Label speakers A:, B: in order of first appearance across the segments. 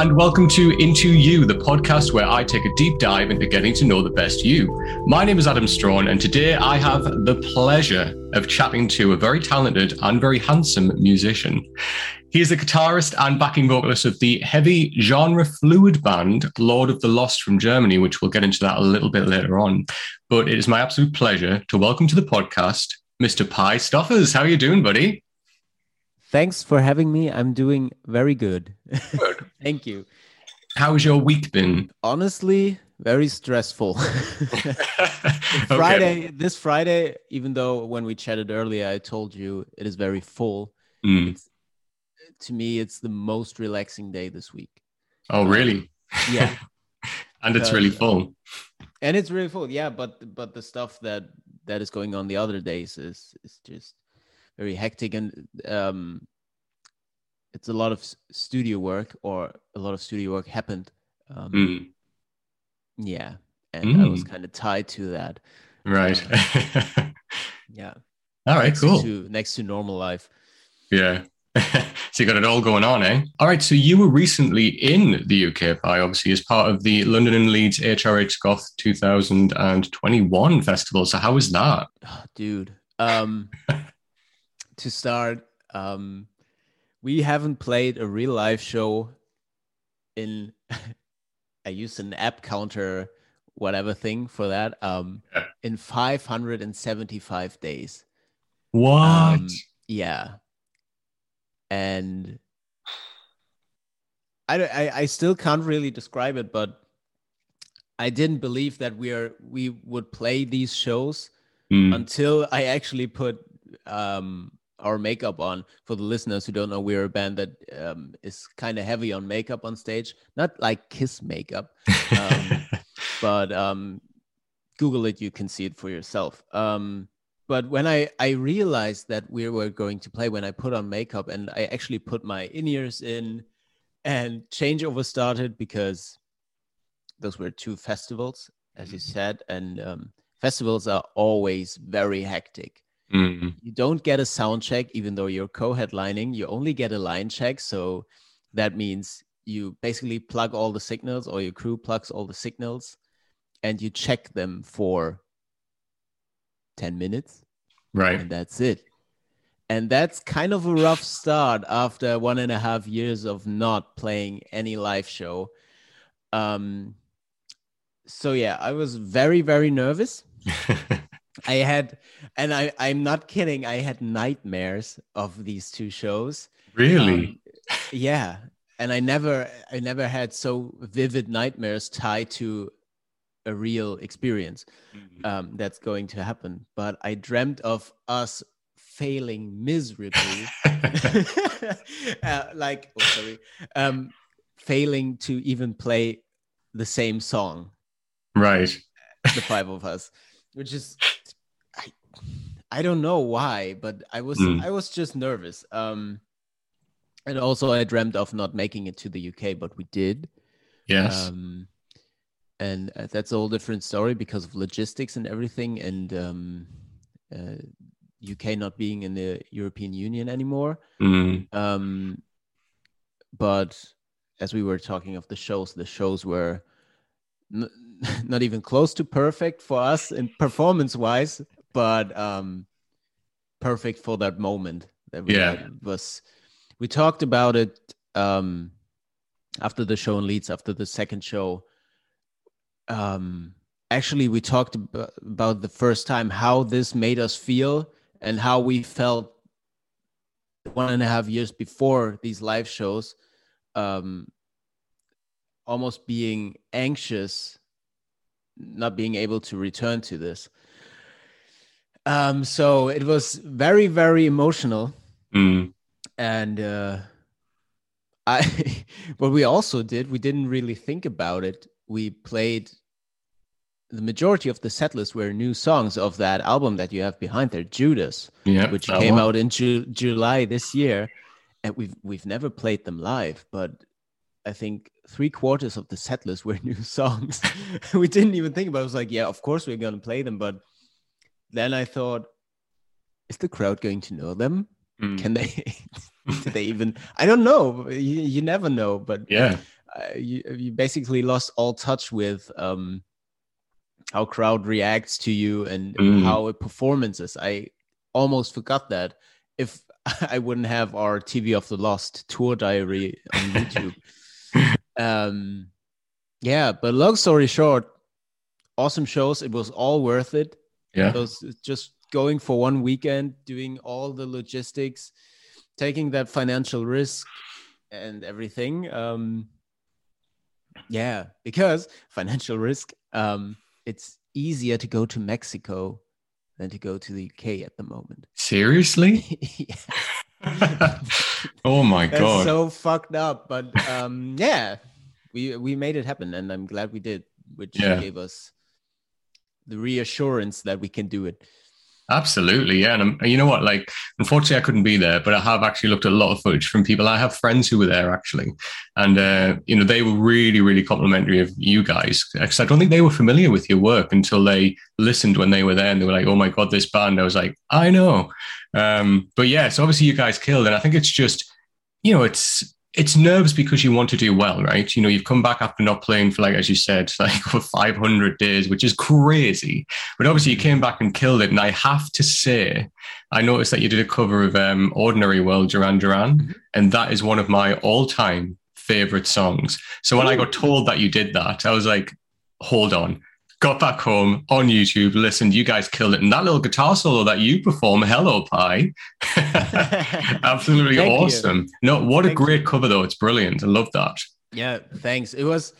A: and welcome to Into You, the podcast where I take a deep dive into getting to know the best you. My name is Adam Strawn, and today I have the pleasure of chatting to a very talented and very handsome musician. He is the guitarist and backing vocalist of the heavy genre fluid band Lord of the Lost from Germany, which we'll get into that a little bit later on. But it is my absolute pleasure to welcome to the podcast Mr. Pi Stoffers. How are you doing, buddy?
B: Thanks for having me. I'm doing very good.
A: Good.
B: Thank you.
A: How's your week been?
B: Honestly, very stressful.
A: Okay.
B: Friday, this Friday, even though when we chatted earlier, I told you it is very full.
A: Mm.
B: To me, it's the most relaxing day this week.
A: Oh, really?
B: Yeah.
A: and it's really full.
B: and it's really full. Yeah. But, but the stuff that, that is going on the other days is, is just very hectic. And, um, it's a lot of studio work or a lot of studio work happened. Um,
A: Mm.
B: Yeah. And I was
A: Mm.
B: kind of tied to that.
A: Right.
B: Yeah.
A: All right,
B: next
A: cool.
B: To, next to normal life.
A: Yeah. so you got it all going on, eh? All right. So you were recently in the UK, Pi, obviously, as part of the London and Leeds HRH Goth 2021 festival. So how was that?
B: Oh, dude. Um, to start, um, we haven't played a real live show in. I used an app counter, whatever thing for that. Um,
A: Yeah.
B: in 575 days.
A: What?
B: Um, yeah. And I, don't- I I still can't really describe it, but I didn't believe that we are we would play these shows
A: Mm.
B: until I actually put um our makeup on. For the listeners who don't know, we're a band that um, is kind of heavy on makeup on stage, not like Kiss makeup, um, but um, Google it, you can see it for yourself. Um, but when I I realized that we were going to play, when I put on makeup and I actually put my in ears in, and changeover started because those were two festivals, as you said, and um, festivals are always very hectic
A: Mm.
B: you don't get a sound check even though you're co-headlining. You only get a line check. So that means you basically plug all the signals or your crew plugs all the signals and you check them for 10 minutes.
A: Right.
B: and that's it. And that's kind of a rough start after one and a half years of not playing any live show. Um so yeah i was very very nervous I had, and I, I'm not kidding. I had nightmares of these two shows.
A: really?
B: Um, yeah, and I never, I never had so vivid nightmares tied to a real experience
A: Mm.
B: um, that's going to happen. But I dreamt of us failing miserably, uh, like, oh, sorry, um, failing to even play the same song
A: right.
B: the five of us, which is I don't know why, but I was
A: Mm.
B: I was just nervous. Um and also I dreamt of not making it to the UK, but we did.
A: Yes.
B: Um and uh, that's a whole different story because of logistics and everything and um uh, UK not being in the European Union anymore.
A: Mm.
B: Um, but as we were talking of the shows, the shows were n- not even close to perfect for us in performance wise, but um, perfect for that moment. That we
A: Yeah.
B: Was we talked about it um, after the show in Leeds, after the second show. Um, actually, we talked ab- about the first time how this made us feel and how we felt one and a half years before these live shows um almost being anxious not being able to return to this um so it was very very emotional
A: Mm.
B: and uh i what we also did we didn't really think about it we played the majority of the set list were new songs of that album that you have behind there judas
A: Yeah.
B: which came
A: one.
B: out in Ju- July this year, and we've we've never played them live, but I think three quarters of the set list were new songs. we didn't even think about. it. I was like, yeah, of course we're gonna play them, but then I thought, is the crowd going to know them?
A: Mm.
B: Can they? do they even? I don't know. You, you never know, but
A: Yeah.
B: uh, you, you basically lost all touch with um, how crowd reacts to you and
A: Mm.
B: how it performance is. I almost forgot that if I wouldn't have our TV of the Lost tour diary on YouTube. um, yeah, but long story short, awesome shows. It was all worth it.
A: Yeah.
B: Just going for one weekend, doing all the logistics, taking that financial risk and everything. Um, yeah, because financial risk, um, it's easier to go to Mexico than to go to the UK at the moment.
A: Seriously? oh my
B: that's
A: god.
B: so fucked up. But um, yeah, we we made it happen, and I'm glad we did, which
A: Yeah.
B: gave us the reassurance that we can do it.
A: Absolutely, yeah. And um, you know what? Like, unfortunately, I couldn't be there, but I have actually looked at a lot of footage from people. I have friends who were there actually, and uh, you know they were really, really complimentary of you guys because I don't think they were familiar with your work until they listened when they were there, and they were like, "Oh my god, this band!" I was like, "I know," um, but yeah. So obviously, you guys killed, and I think it's just, you know, it's it's nerves because you want to do well, right? You know, you've come back after not playing for like, as you said, like for 500 days, which is crazy. But obviously, you came back and killed it. And I have to say, I noticed that you did a cover of um, "Ordinary World" Duran Duran,
B: Mhm.
A: and that is one of my all-time favorite songs. So when I got told that you did that, I was like, "Hold on." Got back home on YouTube, listened. You guys killed it, and that little guitar solo that you perform, "Hello Pi," absolutely
B: Thank you.
A: awesome. No, what a
B: Thank you.
A: great cover though. It's brilliant. I love that.
B: Yeah, thanks. It was,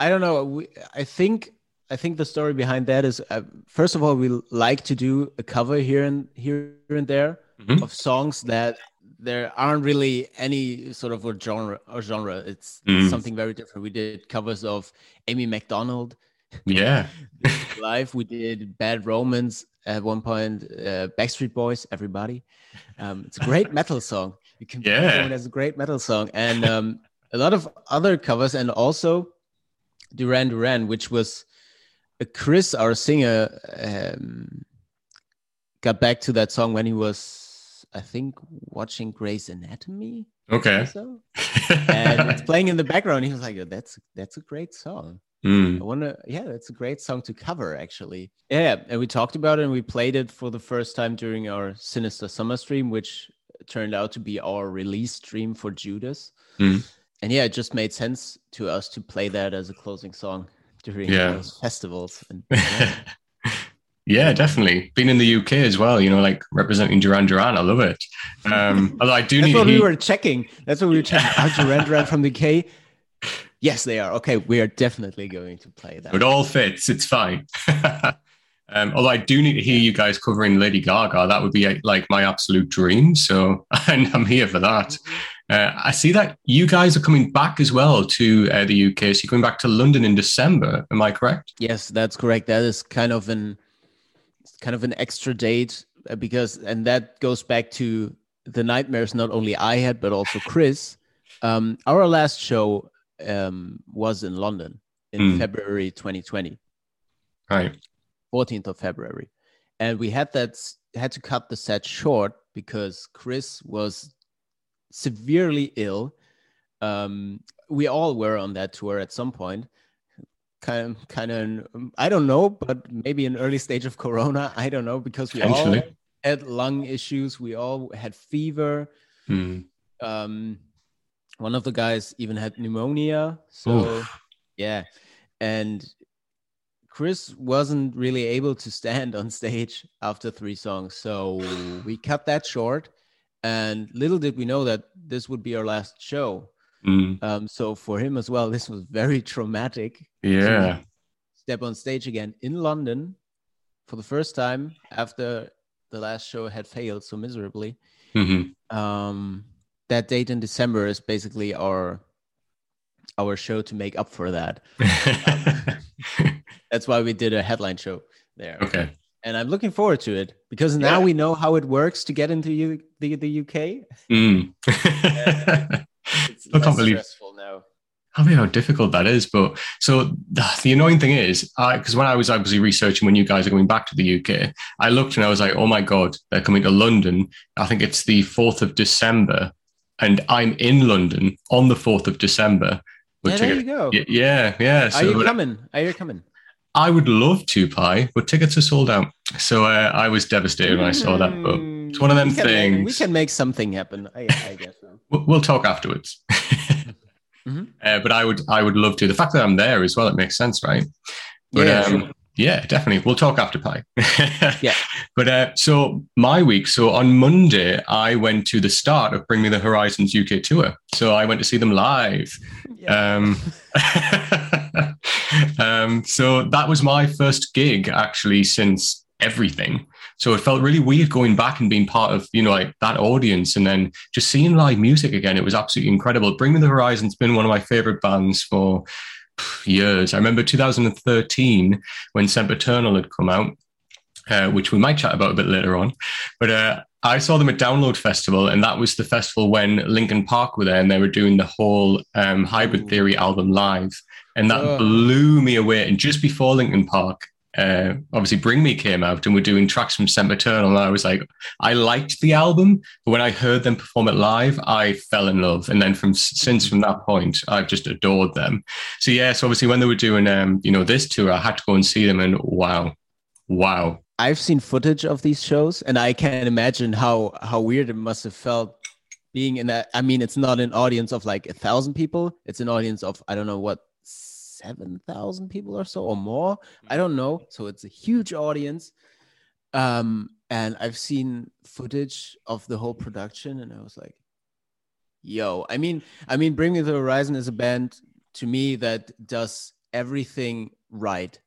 B: I don't know. We, I think, I think the story behind that is, uh, first of all, we like to do a cover here and here and there
A: Mhm.
B: of songs that there aren't really any sort of a genre or genre. It's
A: Mm.
B: something very different. We did covers of Amy Macdonald
A: Yeah.
B: live. We did Bad Romance at one point. Uh, Backstreet Boys, everybody. Um, it's a great metal song. You can
A: Yeah.
B: it as a great metal song, and um, a lot of other covers, and also Duran Duran, which was uh, Chris, our singer, um, got back to that song when he was, I think, watching Grey's Anatomy.
A: Okay.
B: So, and it's playing in the background. He was like, "That's that's a great song."
A: Mm.
B: I wonder, yeah, that's a great song to cover, actually. Yeah, and we talked about it and we played it for the first time during our Sinister Summer stream, which turned out to be our release stream for Judas.
A: Mm.
B: And yeah, it just made sense to us to play that as a closing song during
A: Yeah.
B: those festivals. And
A: yeah, definitely. Been in the UK as well, you know, like representing Duran Duran. I love it. Um, although I do
B: that's
A: need
B: what
A: to
B: we were checking. That's what we were checking. Duran Duran from the UK? Yes, they are. Okay, we are definitely going to play that.
A: It all fits. It's fine. um, although I do need to hear you guys covering Lady Gaga. That would be like my absolute dream. So and I'm here for that. Uh, I see that you guys are coming back as well to uh, the UK. So you're going back to London in December. Am I correct?
B: Yes, that's correct. That is kind of an kind of an extra date uh, because and that goes back to the nightmares not only I had but also Chris. Um, our last show um, was in London in
A: Mm.
B: February 2020,
A: Right.
B: 14th of February, and we had that had to cut the set short because Chris was severely ill. Um, we all were on that tour at some point. Kind of, kind of, I don't know, but maybe an early stage of Corona. I don't know because we all had lung issues. We all had fever.
A: Hmm.
B: Um, one of the guys even had pneumonia. So,
A: Oof.
B: yeah, and Chris wasn't really able to stand on stage after three songs. So we cut that short. And little did we know that this would be our last show.
A: Hmm.
B: Um, so for him as well, this was very traumatic.
A: Yeah.
B: Step on stage again in London for the first time after the last show had failed so miserably.
A: hmm
B: Um, that date in December is basically our our show to make up for that. That's why we did a headline show there.
A: okay.
B: And I'm looking forward to it because now
A: Yeah.
B: we know how it works to get into U- the, the UK.
A: Mm.
B: It's
A: I can't believe
B: stressful now.
A: I mean, how difficult that is. But so the, the annoying thing is, because when I was obviously researching when you guys are going back to the UK, I looked and I was like, oh my God, they're coming to London. I think it's the 4th of December. And I'm in London on the 4th of December.
B: Yeah, there you go.
A: Yeah, yeah.
B: Are you coming? Are you coming?
A: I would love to, Pi, but tickets are sold out. So uh, I was devastated when I saw that. But it's one of them
B: We can make- we can make something happen. I, I guess so.
A: we'll, talk afterwards.
B: Mhm.
A: uh, but I would, I would love to. The fact that I'm there as well, it makes sense, right? But
B: Yeah,
A: um,
B: sure.
A: Yeah, definitely. We'll talk after Pi.
B: Yeah.
A: But uh, so my week, so on Monday, I went to the start of Bring Me the Horizons UK tour. So I went to see them live.
B: Yeah.
A: Um, um, so that was my first gig actually since everything. So it felt really weird going back and being part of, you know, like that audience and then just seeing live music again. It was absolutely incredible. Bring Me the Horizon's been one of my favorite bands for years. I remember 2013 when Sempiternal had come out, uh, which we might chat about a bit later on. But uh, I saw them at Download Festival, and that was the festival when Linkin Park were there and they were doing the whole um, Hybrid Theory album live. And that
B: Oh.
A: blew me away. And just before Linkin Park, uh, obviously Bring Me came out and we're doing tracks from Sempiternal. And I was like, I liked the album, but when I heard them perform it live, I fell in love. And then from since from that point, I've just adored them. So yeah, so obviously when they were doing um, you know, this tour, I had to go and see them and wow. Wow.
B: I've seen footage of these shows, and I can imagine how how weird it must have felt being in that. I mean, it's not an audience of like a thousand people; it's an audience of I don't know what seven thousand people or so or more. I don't know. So it's a huge audience. Um, and I've seen footage of the whole production, and I was like, "Yo!" I mean, I mean, Bring Me the Horizon is a band to me that does everything right,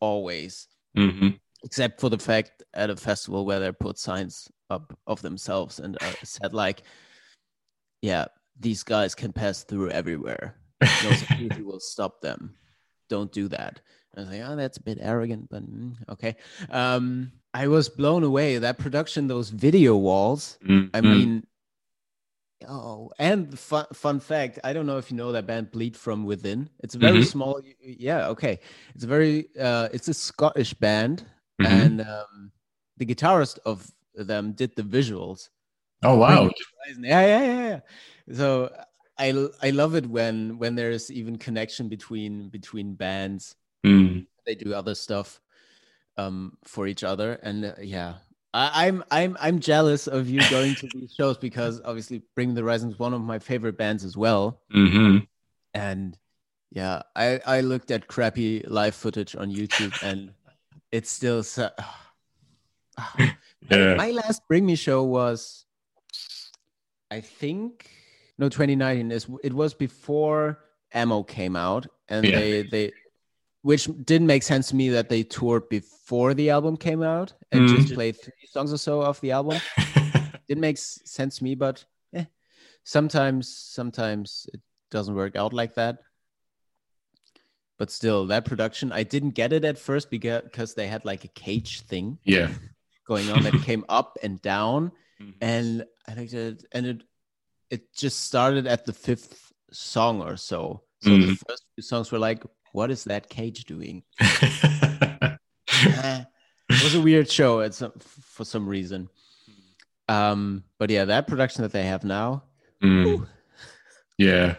B: always
A: hmm
B: except for the fact at a festival where they put signs up of themselves and uh, said like yeah these guys can pass through everywhere no security will stop them don't do that and i was like oh that's a bit arrogant but mm, okay um i was blown away that production those video walls I mean, oh, and fun, fun fact I don't know if you know that band Bleed From Within. It's a very
A: Mhm.
B: small, yeah, okay. It's a very, uh, it's a Scottish band,
A: Mhm.
B: and um, the guitarist of them did the visuals.
A: oh wow.
B: Yeah, yeah, yeah, yeah. So I, I love it when when there's even connection between between bands
A: Mm.
B: they do other stuff um for each other and uh, yeah I, i'm i'm i'm jealous of you going to these shows because obviously bring the horizon is one of my favorite bands as well
A: hmm
B: and yeah i i looked at crappy live footage on youtube and it's still so
A: Yeah.
B: my last bring me show was i think no 2019 is it was before amo came out and
A: Yeah.
B: they they which didn't make sense to me that they toured before the album came out and
A: Mhm.
B: just played three songs or so off the album didn't make sense to me but eh, sometimes sometimes it doesn't work out like that but still that production i didn't get it at first because they had like a cage thing
A: yeah.
B: going on that came up and down
A: Mhm.
B: and i looked at it and it it just started at the fifth song or so so the
A: Mhm.
B: first few songs were like what is that cage doing Eh, it was a weird show at some, for some reason um but yeah that production that they have now
A: Mm. Yeah.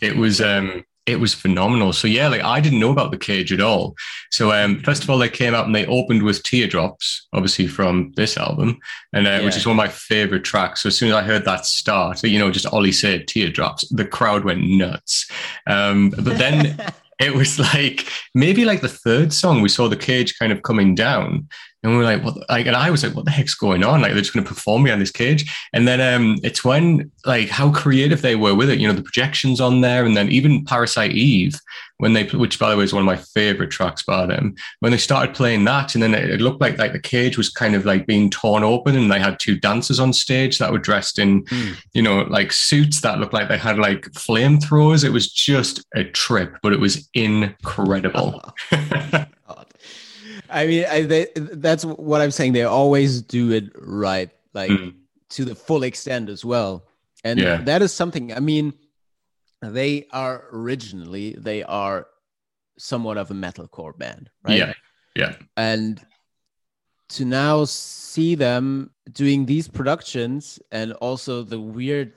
A: It was um it was phenomenal. So yeah, like I didn't know about the cage at all. So um first of all they came out and they opened with teardrops, obviously from this album, and uh, which is one of my favorite tracks. So as soon as I heard that start, you know, just Ollie said teardrops, the crowd went nuts. Um but then it was like maybe like the third song we saw the cage kind of coming down and we were like what the- like and i was like what the heck's going on like they're just going to perform behind this cage and then um it's when like how creative they were with it you know the projections on there and then even parasite eve when they which by the way is one of my favorite tracks by them when they started playing that and then it, it looked like like the cage was kind of like being torn open and they had two dancers on stage that were dressed in
B: Hmm.
A: you know, like suits that looked like they had like flamethrowers. It was just a trip, but it was incredible.
B: God. I mean, I, they, that's what I'm saying. They always do it right, like
A: Mm.
B: to the full extent as well. And
A: Yeah.
B: that is something. I mean, they are originally they are somewhat of a metalcore band, right?
A: Yeah, yeah.
B: And to now see them doing these productions and also the weird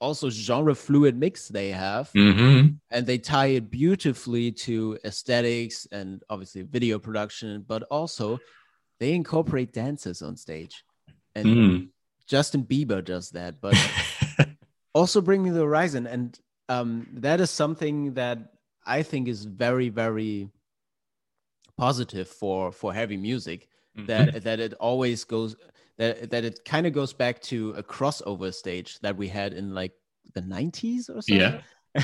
B: also genre fluid mix they have
A: hmm
B: and they tie it beautifully to aesthetics and obviously video production but also they incorporate dancers on stage and
A: Mm.
B: justin bieber does that but also bring me the horizon and um, that is something that i think is very very positive for for heavy music
A: Mm-hmm.
B: that that it always goes that that it kind of goes back to a crossover stage that we had in like the 90s or so
A: Yeah.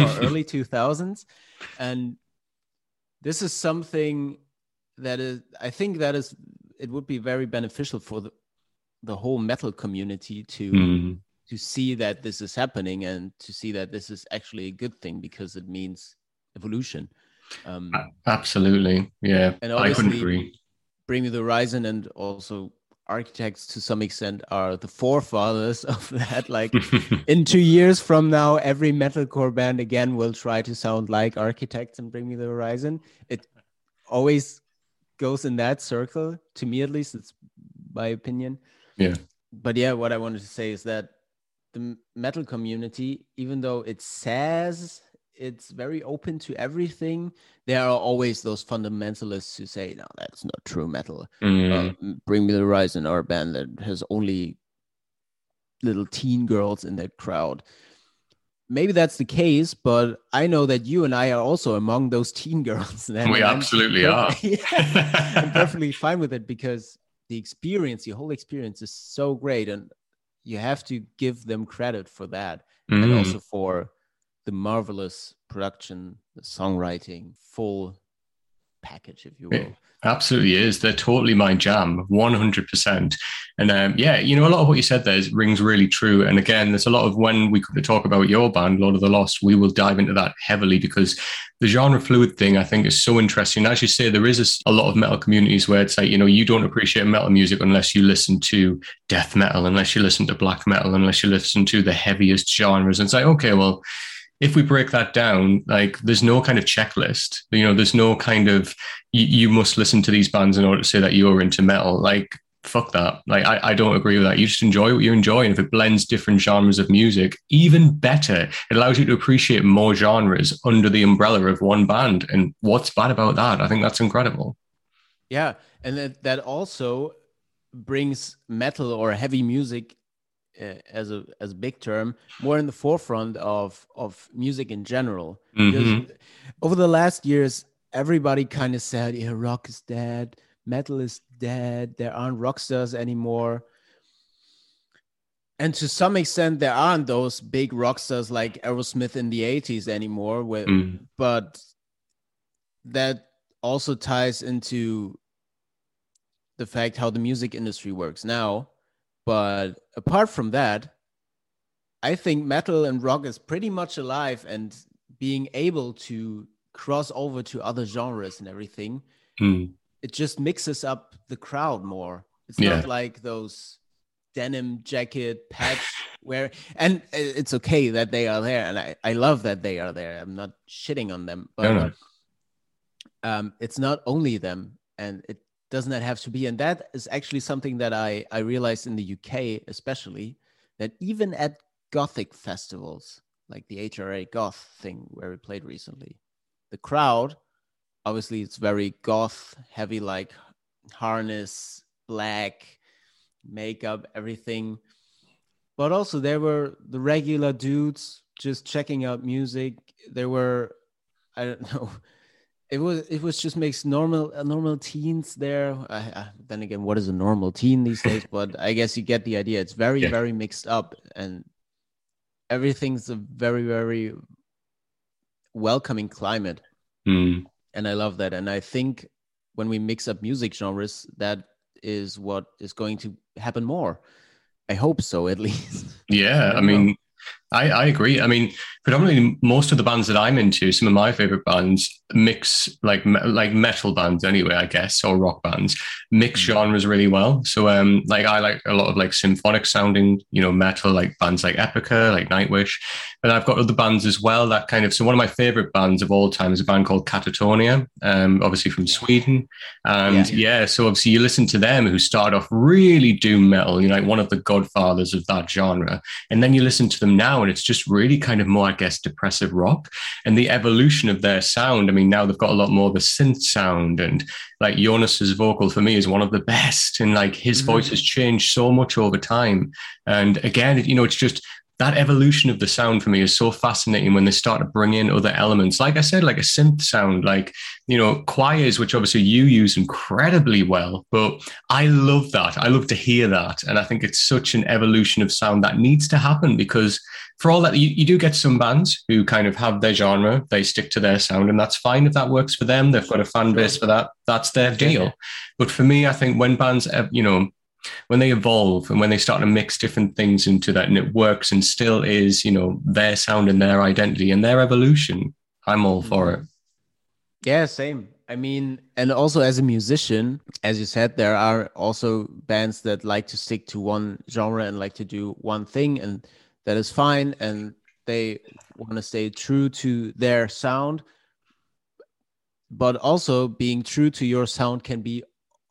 B: or early 2000s and this is something that is i think that is it would be very beneficial for the the whole metal community to
A: Mm.
B: to see that this is happening and to see that this is actually a good thing because it means evolution um
A: Absolutely. Yeah.
B: And
A: I couldn't agree.
B: bring me the horizon and also architects to some extent are the forefathers of that. Like in two years from now every metalcore band again will try to sound like architects and bring me the horizon. It always goes in that circle to me at least it's my opinion.
A: Yeah.
B: but yeah what i wanted to say is that the metal community even though it says it's very open to everything there are always those fundamentalists who say no that's not true metal
A: Mm.
B: uh, Bring Me the Horizon, our band that has only little teen girls in that crowd. Maybe that's the case, but I know that you and I are also among those teen girls. then,
A: We absolutely
B: Yeah, I'm perfectly fine with it because the experience, the whole experience is so great, and you have to give them credit for that, and
A: Mm.
B: also for the marvelous production, the songwriting, full package, if you will.
A: Absolutely is. They're totally my jam, 100%. And um, yeah, you know, a lot of what you said there is, rings really true. And again, there's a lot of when we talk about your band, Lord of the Lost, we will dive into that heavily because the genre fluid thing, I think, is so interesting. As you say, there is a lot of metal communities where it's like, you know, you don't appreciate metal music unless you listen to death metal, unless you listen to black metal, unless you listen to the heaviest genres. And it's like, okay, well, if we break that down, like there's no kind of checklist, you know, there's no kind of you, you must listen to these bands in order to say that you're into metal. Like, fuck that. Like, I, I don't agree with that. You just enjoy what you enjoy. And if it blends different genres of music, even better. It allows you to appreciate more genres under the umbrella of one band. And what's bad about that? I think that's incredible.
B: Yeah, and that that also brings metal or heavy music uh, as a as a big term more in the forefront of of music in general. Because
A: Mhm.
B: over the last years, everybody kind of said, "Yeah, rock is dead, metal is dead. There aren't rock stars anymore." And to some extent, there aren't those big rock stars like Aerosmith in the '80s anymore. Where,
A: Mm.
B: but that also ties into the fact how the music industry works now. But apart from that, I think metal and rock is pretty much alive and being able to cross over to other genres and everything.
A: Mm.
B: It just mixes up the crowd more. It's
A: Yeah.
B: not like those denim jacket patch where and it's okay that they are there and I, I love that they are there. I'm not shitting on them, but
A: No, no.
B: um, it's not only them and it does not that have to be? And that is actually something that i i realized in the uk especially that even at gothic festivals like the HRH Goth thing where we played recently the crowd obviously it's very goth heavy like harness black makeup everything. But also there were the regular dudes just checking out music. There were i don't know it was it was just makes normal uh, normal teens there. I, I, then again what is a normal teen these days? But i guess you get the idea. It's very
A: Yeah.
B: very mixed up and everything's a very very welcoming climate.
A: Mm.
B: and i love that. And i think when we mix up music genres that is what is going to happen more. I hope so at least.
A: Yeah,
B: I
A: I mean, I, I agree. I mean, predominantly most of the bands that I'm into, some of my favorite bands mix like like metal bands anyway, I guess, or rock bands mix mm. genres really well. So um, like I like a lot of like symphonic sounding, you know, metal like bands like Epica, like Nightwish, but I've got other bands as well that kind of. So one of my favorite bands of all time is a band called Katatonia, um, obviously from Sweden, and yeah. yeah, so obviously you listen to them who start off really doom metal, you know, like one of the godfathers of that genre, and then you listen to them now, and it's just really kind of more, I guess, depressive rock, and the evolution of their sound. I mean, now they've got a lot more of a synth sound, and like Jonas's vocal for me is one of the best, and like his mm-hmm. voice has changed so much over time. And again, you know, it's just that evolution of the sound for me is so fascinating when they start to bring in other elements. Like I said, like a synth sound, like, you know, choirs, which obviously you use incredibly well. But I love that. I love to hear that. And I think it's such an evolution of sound that needs to happen because for all that, you, you do get some bands who kind of have their genre, they stick to their sound, and that's fine if that works for them. They've got a fan base for that. That's their deal. But for me, I think when bands, you know, when they evolve and when they start to mix different things into that and it works and still is, you know, their sound and their identity and their evolution, I'm all for mm-hmm. it.
B: Yeah, same. I mean, and also as a musician, as you said, there are also bands that like to stick to one genre and like to do one thing, and that is fine. And they want to stay true to their sound. But also, being true to your sound can be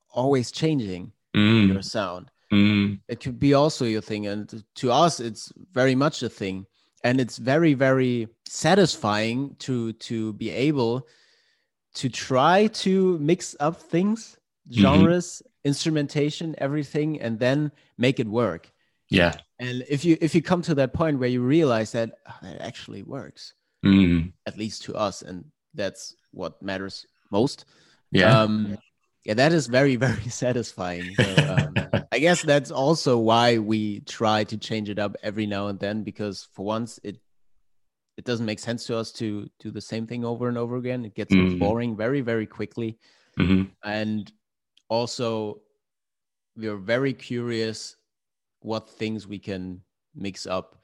B: always changing mm. your sound. Mm. It could be also your thing. And to us, it's very much a thing. And it's very, very satisfying to to be able to try to mix up things, mm-hmm. genres, mm-hmm. instrumentation, everything, and then make it work.
A: Yeah.
B: And if you if you come to that point where you realize that oh, it actually works, mm. at least to us, and that's what matters most.
A: Yeah. Um,
B: yeah that is very very satisfying so, um, i guess that's also why we try to change it up every now and then because for once it it doesn't make sense to us to do the same thing over and over again it gets mm-hmm. boring very very quickly mm-hmm. and also we're very curious what things we can mix up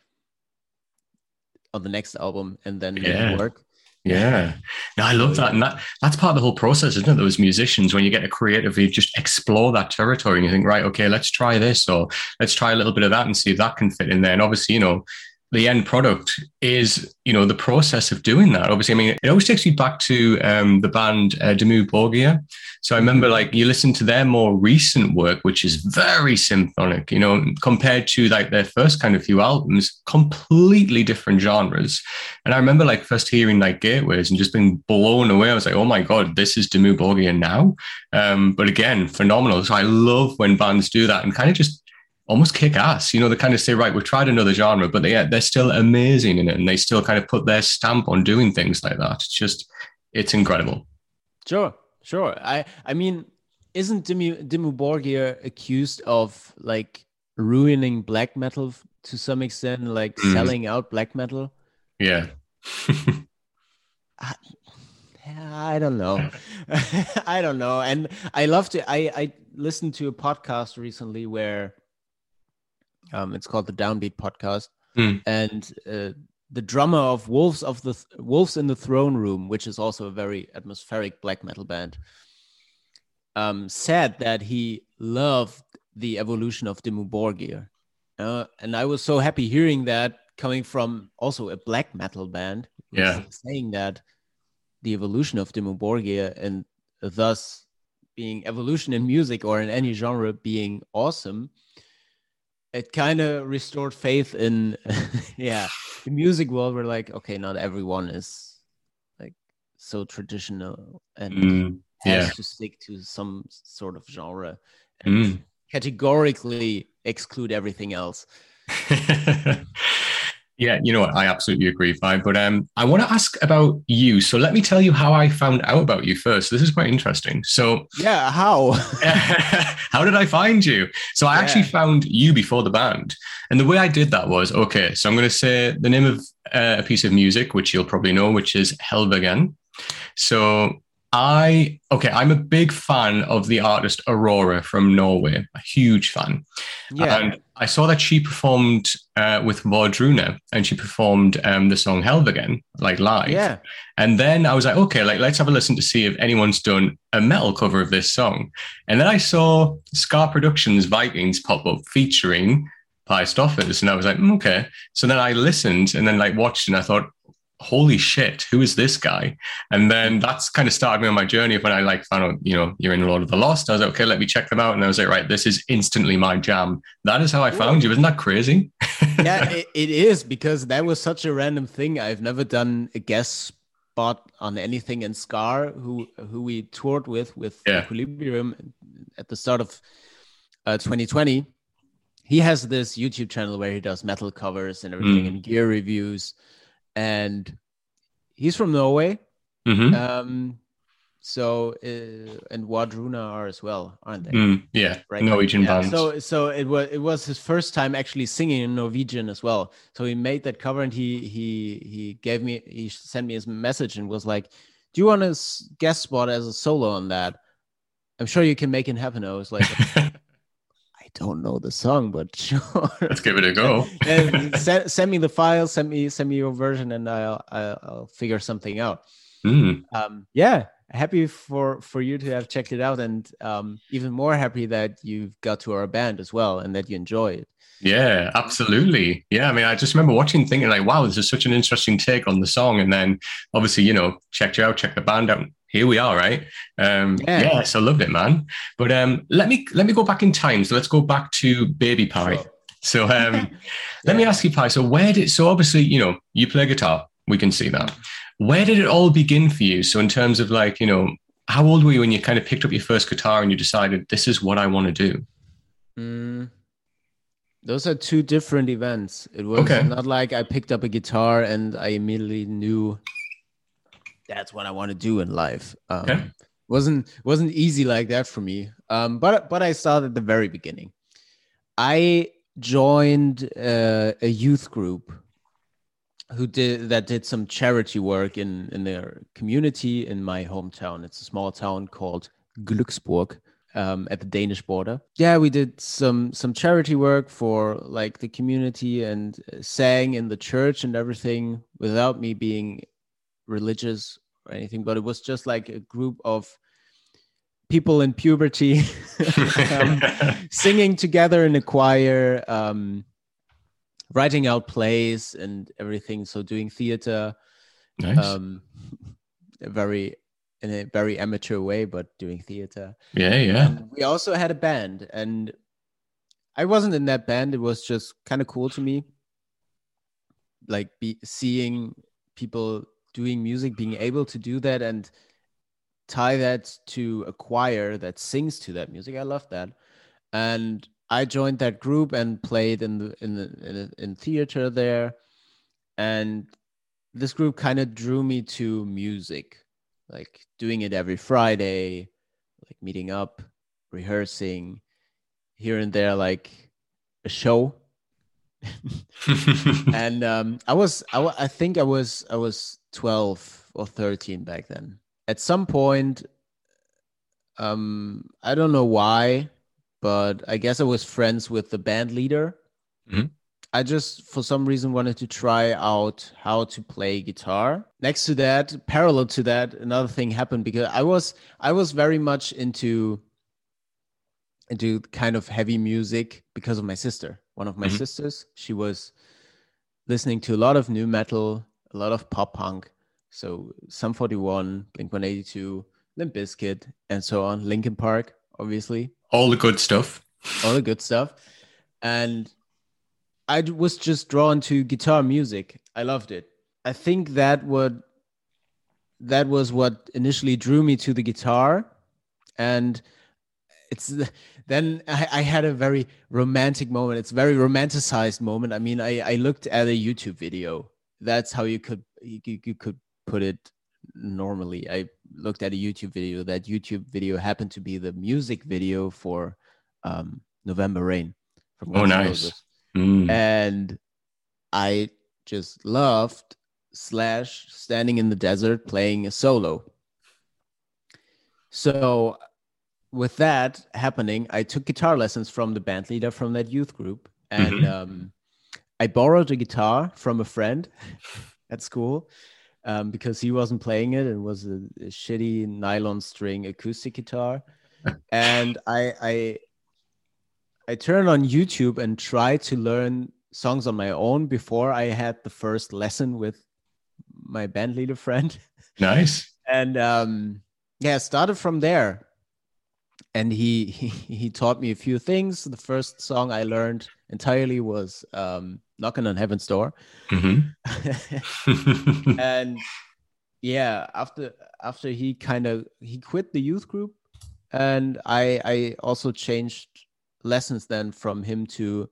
B: on the next album and then yeah. make it work
A: yeah. No, I love that. And that that's part of the whole process, isn't it? Those musicians, when you get a creatively just explore that territory and you think, right, okay, let's try this or let's try a little bit of that and see if that can fit in there. And obviously, you know, the end product is, you know, the process of doing that. Obviously, I mean, it always takes you back to um, the band uh, Dimmu Borgir. So I remember, like, you listen to their more recent work, which is very symphonic, you know, compared to like their first kind of few albums, completely different genres. And I remember, like, first hearing like Gateways and just being blown away. I was like, oh my god, this is Dimmu Borgir now. Um, but again, phenomenal. So I love when bands do that and kind of just almost kick ass. You know, they kind of say, right, we've tried another genre, but they, they're still amazing in it. And they still kind of put their stamp on doing things like that. It's just, it's incredible.
B: Sure, sure. I, I mean, isn't Dimmu, Dimmu Borgir accused of like ruining black metal to some extent, like mm. selling out black metal?
A: Yeah.
B: I, I don't know. I don't know. And I love to I I listened to a podcast recently where um, it's called the Downbeat Podcast, mm. and uh, the drummer of Wolves of the Th- Wolves in the Throne Room, which is also a very atmospheric black metal band, um, said that he loved the evolution of Dimmu Borgir, uh, and I was so happy hearing that coming from also a black metal band.
A: Yeah,
B: saying that the evolution of Dimmu Borgir and thus being evolution in music or in any genre being awesome it kind of restored faith in yeah the music world we're like okay not everyone is like so traditional and mm, has yeah. to stick to some sort of genre and mm. categorically exclude everything else
A: Yeah, you know what? I absolutely agree, Vi. But um, I want to ask about you. So let me tell you how I found out about you first. This is quite interesting. So
B: yeah, how?
A: how did I find you? So I yeah. actually found you before the band, and the way I did that was okay. So I'm going to say the name of uh, a piece of music, which you'll probably know, which is Helvegen. So I okay, I'm a big fan of the artist Aurora from Norway, a huge fan.
B: Yeah.
A: And I saw that she performed uh, with Wardruna and she performed um, the song Helvegen, like live.
B: Yeah.
A: And then I was like, okay, like let's have a listen to see if anyone's done a metal cover of this song. And then I saw Scar Productions Vikings pop up featuring Pius Stoffers. And I was like, mm, okay. So then I listened and then like watched and I thought, holy shit, who is this guy? And then that's kind of started me on my journey of when I like found out, you know, you're in Lord of the Lost. I was like, okay, let me check them out. And I was like, right, this is instantly my jam. That is how I found you. Isn't that crazy?
B: yeah, it, it is because that was such a random thing. I've never done a guest spot on anything in Scar, who who we toured with with
A: Yeah.
B: Equilibrium at the start of uh, 2020. He has this YouTube channel where he does metal covers and everything
A: Mm.
B: and gear reviews, and he's from Norway.
A: hmm
B: Um, so uh, and Wardruna are as well, aren't they?
A: Mm, yeah,
B: right?
A: Norwegian
B: Yeah,
A: bands.
B: So so it was it was his first time actually singing in Norwegian as well. So he made that cover and he he he gave me he sent me his message and was like, "Do you want to s- guest spot as a solo on that? I'm sure you can make it happen." I was like, "I don't know the song, but sure."
A: Let's give it a go.
B: and send, send me the file, send me send me your version, and I'll I'll, I'll figure something out.
A: Mm,
B: Um, yeah, happy for for you to have checked it out, and um, even more happy that you've got to our band as well, and that you enjoy it.
A: yeah, absolutely. Yeah, I mean, I just remember watching, thinking like, wow, this is such an interesting take on the song. And then obviously, you know, checked you out, checked the band out. Here we are, right? Um,
B: Yeah.
A: yeah. so loved it, man. But um, let me let me go back in time. So let's go back to Baby Pi.
B: Sure.
A: So um, let me ask you, Pi. So where did so obviously you know you play guitar, we can see that. Where did it all begin for you? So in terms of like you know, how old were you when you kind of picked up your first guitar and you decided this is what I want to do?
B: Mm, those are two different events. It was
A: Okay.
B: not like I picked up a guitar and I immediately knew that's what I want to do in life. Um,
A: Okay.
B: wasn't wasn't easy like that for me. Um, but but I started at the very beginning. I joined uh, a youth group who did that did some charity work in in their community in my hometown. It's a small town called Glücksburg um, at the Danish border. Yeah, we did some some charity work for like the community and uh, sang in the church and everything without me being religious or anything. But it was just like a group of people in puberty um, singing together in a choir, um, writing out plays and everything. So doing theater,
A: nice.
B: um, very in a very amateur way, but doing theater.
A: yeah, yeah.
B: And we also had a band, and I wasn't in that band. It was just kind of cool to me, like be seeing people doing music, being able to do that, and tie that to a choir that sings to that music. I love that, and I joined that group and played in the in the in, in theater there, and this group kind of drew me to music, like doing it every Friday, like meeting up, rehearsing, here and there, like a show. and um, I was, I, I think I was, I was twelve or thirteen back then. At some point, um, I don't know why, but I guess I was friends with the band leader.
A: Mhm.
B: I just, for some reason, wanted to try out how to play guitar. Next to that, parallel to that, another thing happened because I was, I was very much into, into kind of heavy music because of my sister. One of my
A: Mhm.
B: sisters, she was listening to a lot of nu metal, a lot of pop punk. So Sum 41, Blink 182, Limp Bizkit, and so on. Linkin Park, obviously
A: All the good stuff.
B: all the good stuff. And I was just drawn to guitar music. I loved it. I think that would that was what initially drew me to the guitar, and it's then I, I had a very romantic moment. It's very romanticized moment. I mean, I, I looked at a YouTube video. That's how you could you you could put it normally. I looked at a YouTube video. That YouTube video happened to be the music video for um, November Rain from
A: Oh, nice. Mm.
B: and I just loved Slash standing in the desert playing a solo. So with that happening, I took guitar lessons from the band leader from that youth group, and
A: Mhm.
B: um, I borrowed a guitar from a friend at school um, because he wasn't playing it. It was a, a shitty nylon string acoustic guitar, and I I I turned on YouTube and tried to learn songs on my own before I had the first lesson with my band leader friend
A: Nice.
B: and um yeah started from there and he, he he taught me a few things. The first song i learned entirely was um knocking on heaven's door.
A: Hmm
B: and yeah after after he kind of he quit the youth group and i i also changed lessons then from him to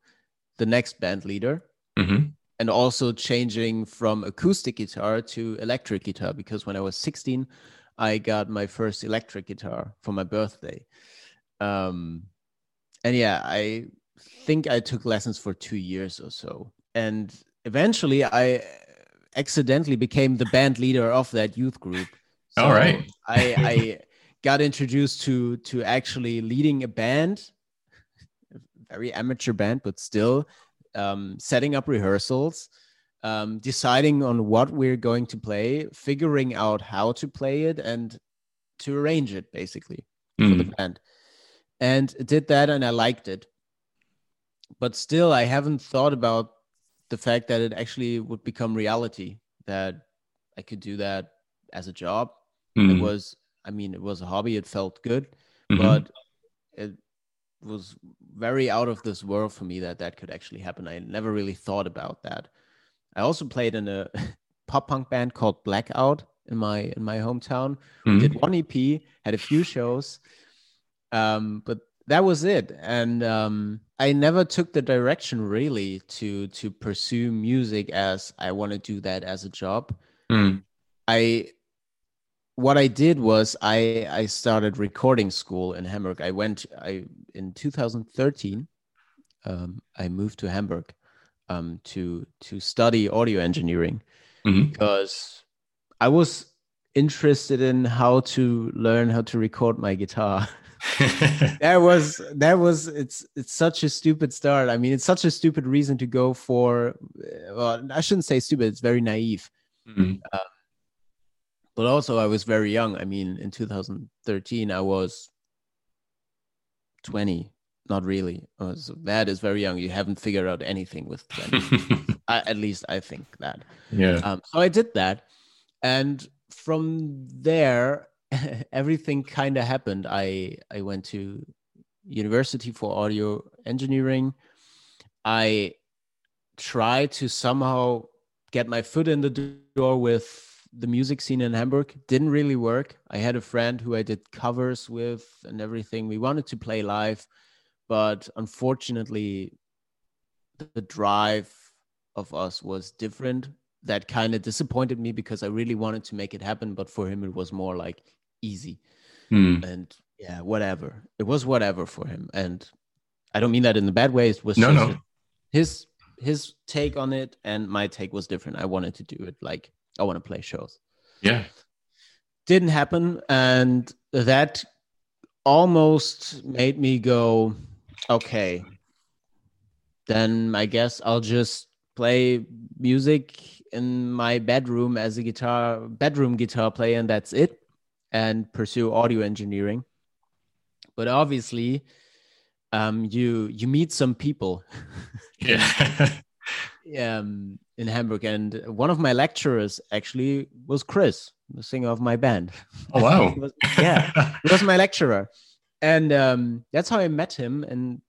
B: the next band leader.
A: Hmm
B: and also changing from acoustic guitar to electric guitar because when I was 16, I got my first electric guitar for my birthday. Um, and yeah, I think I took lessons for two years or so. And eventually, I accidentally became the band leader of that youth group.
A: All right.
B: I, I got introduced to to actually leading a band, a very amateur band, but still um, setting up rehearsals, um, deciding on what we're going to play, figuring out how to play it, and to arrange it basically for the
A: Mm.
B: band. And did that, and I liked it. But still, I haven't thought about the fact that it actually would become reality, that I could do that as a job. It
A: Mm.
B: was, I mean, it was a hobby, it felt good,
A: Mhm.
B: but it was very out of this world for me that that could actually happen. I never really thought about that. I also played in a pop punk band called Blackout in my in my hometown. We
A: Mhm.
B: did one EP, had a few shows, um, but that was it. And um, I never took the direction really to to pursue music as I want to do that as a job.
A: Mm.
B: I what I did was I I started recording school in Hamburg. I went I in 2013. Um, I moved to Hamburg um, to to study audio engineering
A: Mhm.
B: because I was interested in how to learn how to record my guitar. that was that was it's it's such a stupid start. I mean, it's such a stupid reason to go for. uh, Well, I shouldn't say stupid. It's very naive
A: Mm.
B: but also I was very young. I mean, in 2013, I was 20. Not really. So that is very young. You haven't figured out anything with 20. I, at least I think that.
A: yeah.
B: Um, so I did that, and from there, everything kind of happened. I I went to university for audio engineering. I tried to somehow get my foot in the door with the music scene in Hamburg. Didn't really work. I had a friend who I did covers with and everything. We wanted to play live, but unfortunately, the drive of us was different. That kind of disappointed me because I really wanted to make it happen, but for him, it was more like easy
A: Mm.
B: and yeah, whatever. It was whatever for him, and I don't mean that in a bad way. It was
A: No, no.
B: his his take on it and my take was different. I wanted to do it like I want to play shows.
A: Yeah.
B: Didn't happen, and that almost made me go, okay, then I guess I'll just play music in my bedroom as a guitar bedroom guitar player, and that's it, and pursue audio engineering. But obviously, um, you you meet some people
A: Yeah.
B: um, in Hamburg, and one of my lecturers actually was Chris, the singer of my band.
A: oh wow.
B: He was- yeah, he was my lecturer, and um, that's how I met him, and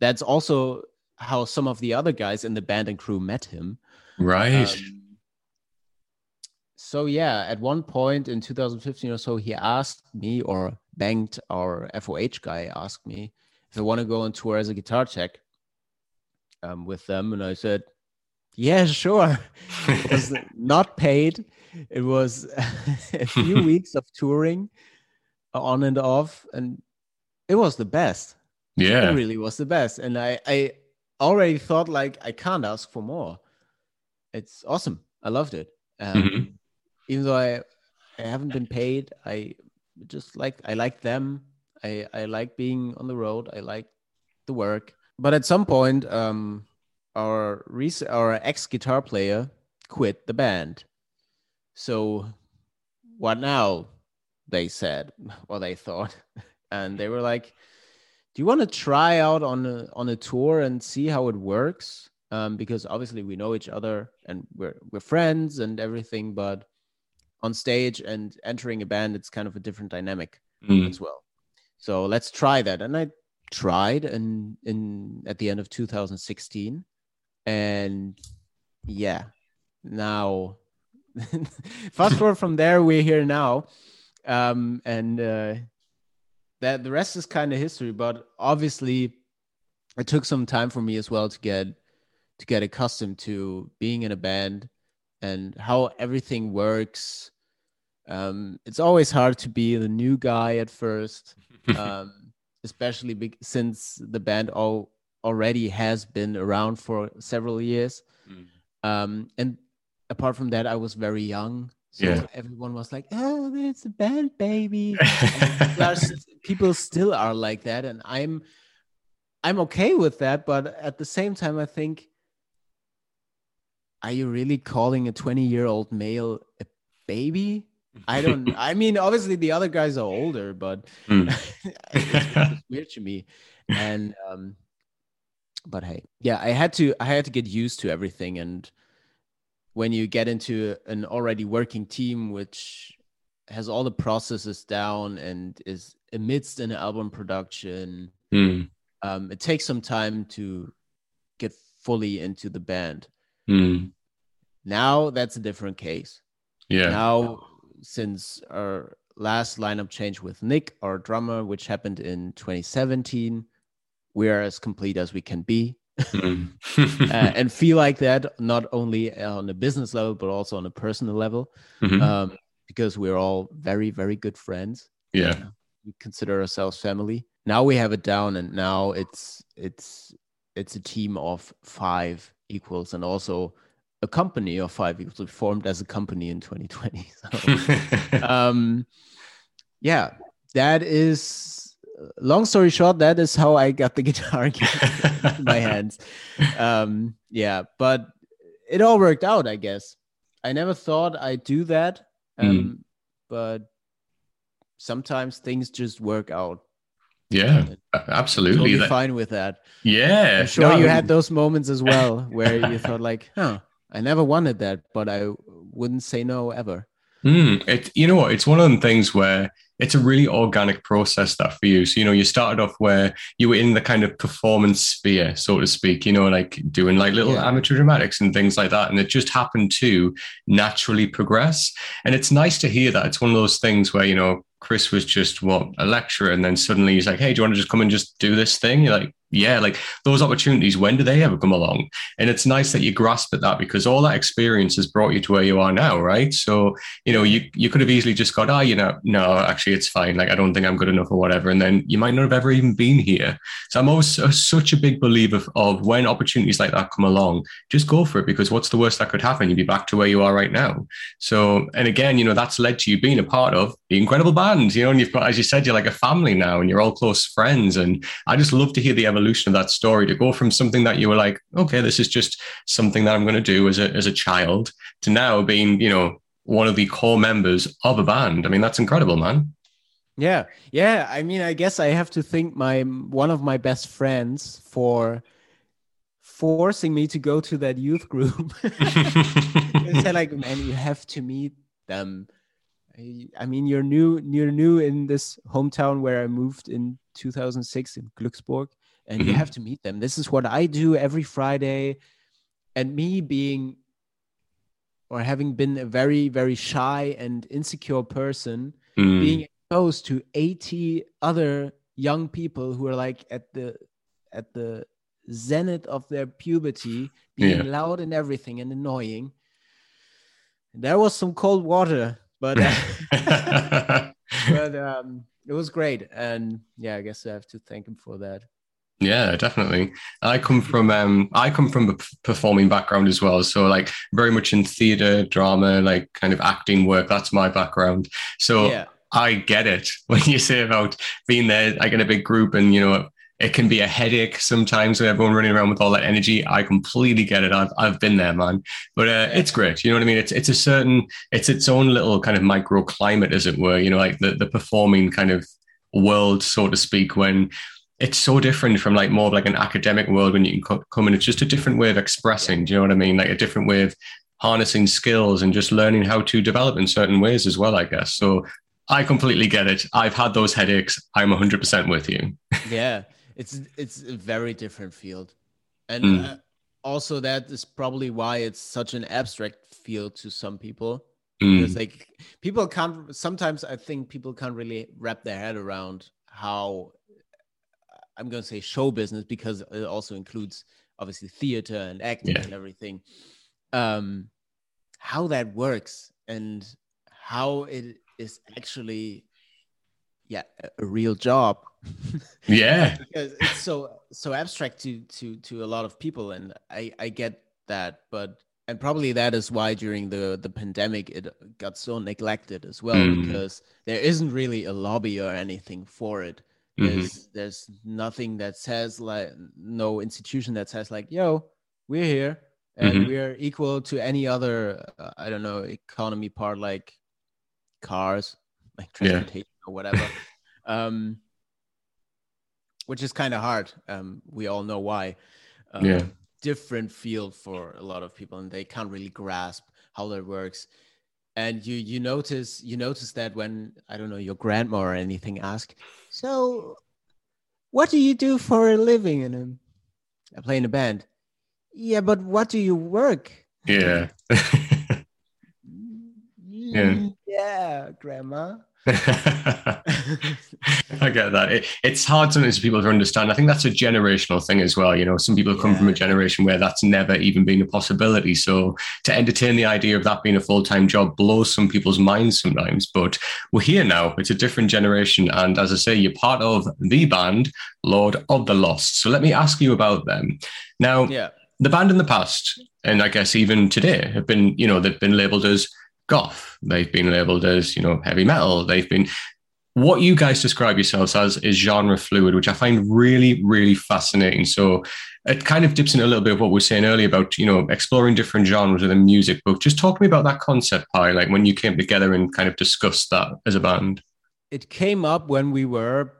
B: that's also how some of the other guys in the band and crew met him.
A: right.
B: Um, so yeah, at one point in 2015 or so, he asked me, or Banked, our FOH guy, asked me if I want to go on tour as a guitar tech um, with them, and I said, "Yeah, sure." It was not paid. It was a few weeks of touring, on and off, and it was the best.
A: yeah.
B: It really was the best, and I, I already thought like I can't ask for more. It's awesome. I loved it. Um,
A: Mhm.
B: Even though I, I haven't been paid, I just like I like them. I I like being on the road. I like the work. But at some point, um, our rec- our ex guitar player quit the band. So, what now? They said, or they thought, and they were like, "Do you want to try out on a on a tour and see how it works?" Um, because obviously we know each other and we're we're friends and everything, but on stage and entering a band, it's kind of a different dynamic mm. as well. So let's try that. And I tried and in at the end of 2016 and yeah now fast forward from there we're here now um and uh that the rest is kind of history but obviously it took some time for me as well to get to get accustomed to being in a band and how everything works um it's always hard to be the new guy at first um especially be- since the band all already has been around for several years. Mm. Um, and apart from that, I was very young. So yeah. everyone was like, "Oh, it's a bad baby." people still are like that, and I'm, I'm okay with that. But at the same time, I think, are you really calling a 20 year old male a baby? I don't. I mean, obviously the other guys are older, but mm. it's, weird to me. And um, but hey, yeah, I had to. I had to get used to everything. And when you get into an already working team, which has all the processes down and is amidst an album production, mm. um, it takes some time to get fully into the band. Mm. Now that's a different case.
A: Yeah.
B: Now since our last lineup change with Nick, our drummer, which happened in 2017, we are as complete as we can be. Mm. uh, and feel like that not only on a business level but also on a personal level mm-hmm. um, because we're all very very good friends
A: yeah
B: we consider ourselves family now we have it down and now it's it's it's a team of five equals and also a company of five equals we formed as a company in 2020 so, um yeah that is long story short that is how i got the guitar in my hands um yeah but it all worked out i guess i never thought i'd do that um mm. but sometimes things just work out
A: yeah, absolutely.
B: Totally fine with that.
A: Yeah,
B: I'm sure no, you had those moments as well where you thought like, "Huh, I never wanted that, but I wouldn't say no ever.
A: Mm, it, you know what? It's one of the things where it's a really organic process that for you. So, you know, you started off where you were in the kind of performance sphere, so to speak, you know, like doing like little yeah. amateur dramatics and things like that. And it just happened to naturally progress. And it's nice to hear that. It's one of those things where, you know, Chris was just what a lecturer, and then suddenly he's like, "Hey, do you want to just come and just do this thing?" You're like, yeah, like those opportunities, when do they ever come along? And it's nice that you grasp at that because all that experience has brought you to where you are now, right? So, you know, you, you could have easily just got, ah, oh, you know, no, actually it's fine. Like, I don't think I'm good enough or whatever. And then you might not have ever even been here. So I'm always such a big believer of, of when opportunities like that come along, just go for it because what's the worst that could happen? You'd be back to where you are right now. So, and again, you know, that's led to you being a part of the incredible band, you know, and you've got, as you said, you're like a family now and you're all close friends. And I just love to hear the evolution of that story to go from something that you were like, okay, this is just something that I'm going to do as a, as a child to now being, you know, one of the core members of a band. I mean, that's incredible, man.
B: Yeah. Yeah. I mean, I guess I have to thank my, one of my best friends for forcing me to go to that youth group. said like, man, you have to meet them. I mean, you're new, you're new in this hometown where I moved in 2006 in Glücksburg, and mm-hmm. you have to meet them. This is what I do every Friday. And me being or having been a very, very shy and insecure person, mm. being exposed to 80 other young people who are like at the at the zenith of their puberty, being yeah. loud and everything and annoying. There was some cold water, but uh, but um, it was great, and yeah, I guess I have to thank him for that.
A: Yeah, definitely. I come from um I come from a performing background as well, so like very much in theater, drama, like kind of acting work. That's my background. So yeah. I get it when you say about being there, like in a big group, and you know, it can be a headache sometimes with everyone running around with all that energy. I completely get it. I've, I've been there, man. But uh, it's great. You know what I mean? It's it's a certain, it's its own little kind of microclimate, as it were. You know, like the the performing kind of world, so to speak, when it's so different from like more of like an academic world when you can come in. It's just a different way of expressing. Do you know what I mean? Like a different way of harnessing skills and just learning how to develop in certain ways as well, I guess. So I completely get it. I've had those headaches. I'm 100% with you.
B: yeah, it's it's a very different field. And mm. uh, also that is probably why it's such an abstract field to some people. Mm. Because like people can't sometimes I think people can't really wrap their head around how I'm going to say show business because it also includes obviously theater and acting yeah. and everything. Um, how that works and how it is actually, yeah, a, real job.
A: yeah,
B: because it's so so abstract to to to a lot of people, and I I get that, but and probably that is why during the the pandemic it got so neglected as well mm. because there isn't really a lobby or anything for it. There's mm-hmm. there's nothing that says like no institution that says like yo we're here and mm-hmm. we're equal to any other uh, I don't know economy part like cars like transportation yeah. or whatever. um, which is kind of hard. Um, we all know why.
A: Um, yeah.
B: Different field for a lot of people, and they can't really grasp how that works and you you notice you notice that when i don't know your grandma or anything ask so what do you do for a living? And um, i play in a band yeah but what do you work?
A: Yeah.
B: Yeah. Yeah grandma
A: I get that. It, it's hard sometimes for people to understand. I think that's a generational thing as well. You know, some people come yeah. from a generation where that's never even been a possibility. So to entertain the idea of that being a full time job blows some people's minds sometimes. But we're here now. It's a different generation. And as I say, you're part of the band, Lord of the Lost. So let me ask you about them. Now,
B: yeah.
A: the band in the past, and I guess even today, have been, you know, they've been labeled as goth. They've been labeled as, you know, heavy metal. They've been what you guys describe yourselves as is genre fluid, which I find really, really fascinating. So it kind of dips in a little bit of what we were saying earlier about, you know, exploring different genres within music. But just talk to me about that concept, Pi, like when you came together and kind of discussed that as a band.
B: It came up when we were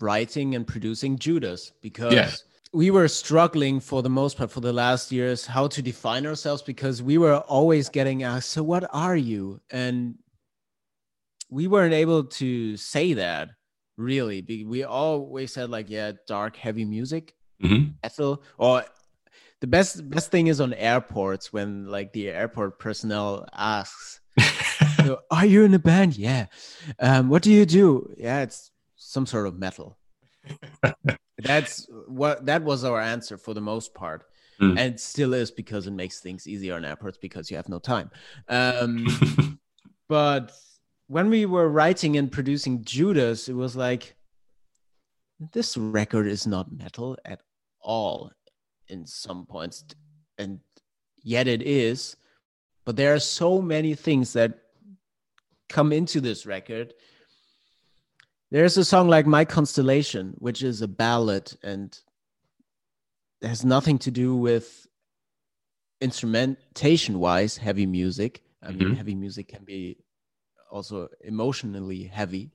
B: writing and producing Judas because we were struggling for the most part for the last years how to define ourselves because we were always getting asked so what are you? And we weren't able to say that really. We always said like yeah dark heavy music.
A: Mm-hmm.
B: ethel or the best best thing is on airports when like the airport personnel asks so, are you in a band? Yeah. Um, what do you do? Yeah it's some sort of metal that's what that was our answer for the most part. Mm. and still is because it makes things easier on airports because you have no time. Um, but when we were writing and producing judas it was like this record is not metal at all in some points and yet it is. But there are so many things that come into this record there's a song like My Constellation, which is a ballad and has nothing to do with instrumentation wise heavy music. I mean, mm-hmm. heavy music can be also emotionally heavy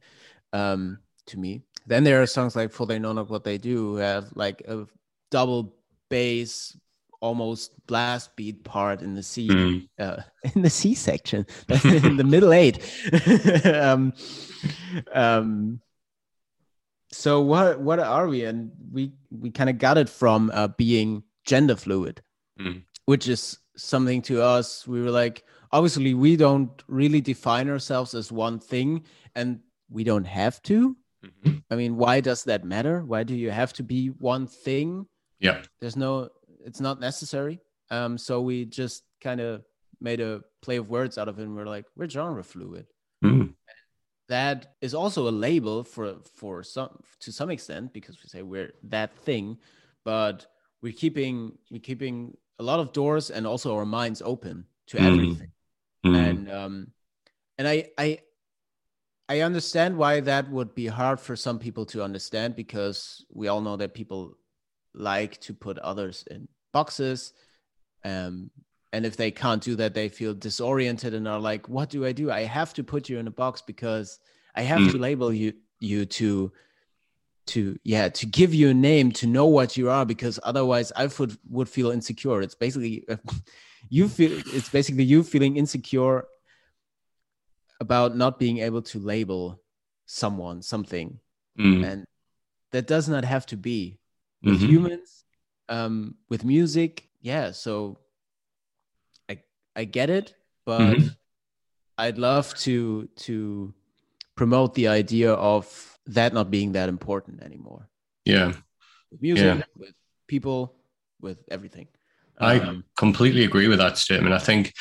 B: um, to me. Then there are songs like For They Know Not What They Do, have like a double bass, almost blast beat part in the C mm. uh, in the C section, in the middle eight. um, um, so what what are we? And we we kind of got it from uh, being gender fluid mm. which is something to us we were like obviously we don't really define ourselves as one thing and we don't have to. Mm-hmm. i mean why does that matter? Why do you have to be one thing?
A: Yeah.
B: There's no it's not necessary. Um so we just kind of made a play of words out of it and we're like we're genre fluid that is also a label for for some to some extent because we say we're that thing but we're keeping we're keeping a lot of doors and also our minds open to mm. everything mm. and um and i i I understand why that would be hard for some people to understand because we all know that people like to put others in boxes. Um, and if they can't do that, they feel disoriented and are like, "What do I do? I have to put you in a box because I have mm. to label you you to to yeah to give you a name to know what you are because otherwise I would would feel insecure. It's basically you feel it's basically you feeling insecure about not being able to label someone something mm. and that does not have to be with mm-hmm. humans um with music yeah so i get it but mm-hmm. i'd love to to promote the idea of that not being that important anymore
A: yeah
B: with music yeah. with people with everything
A: I um, completely agree with that statement. I think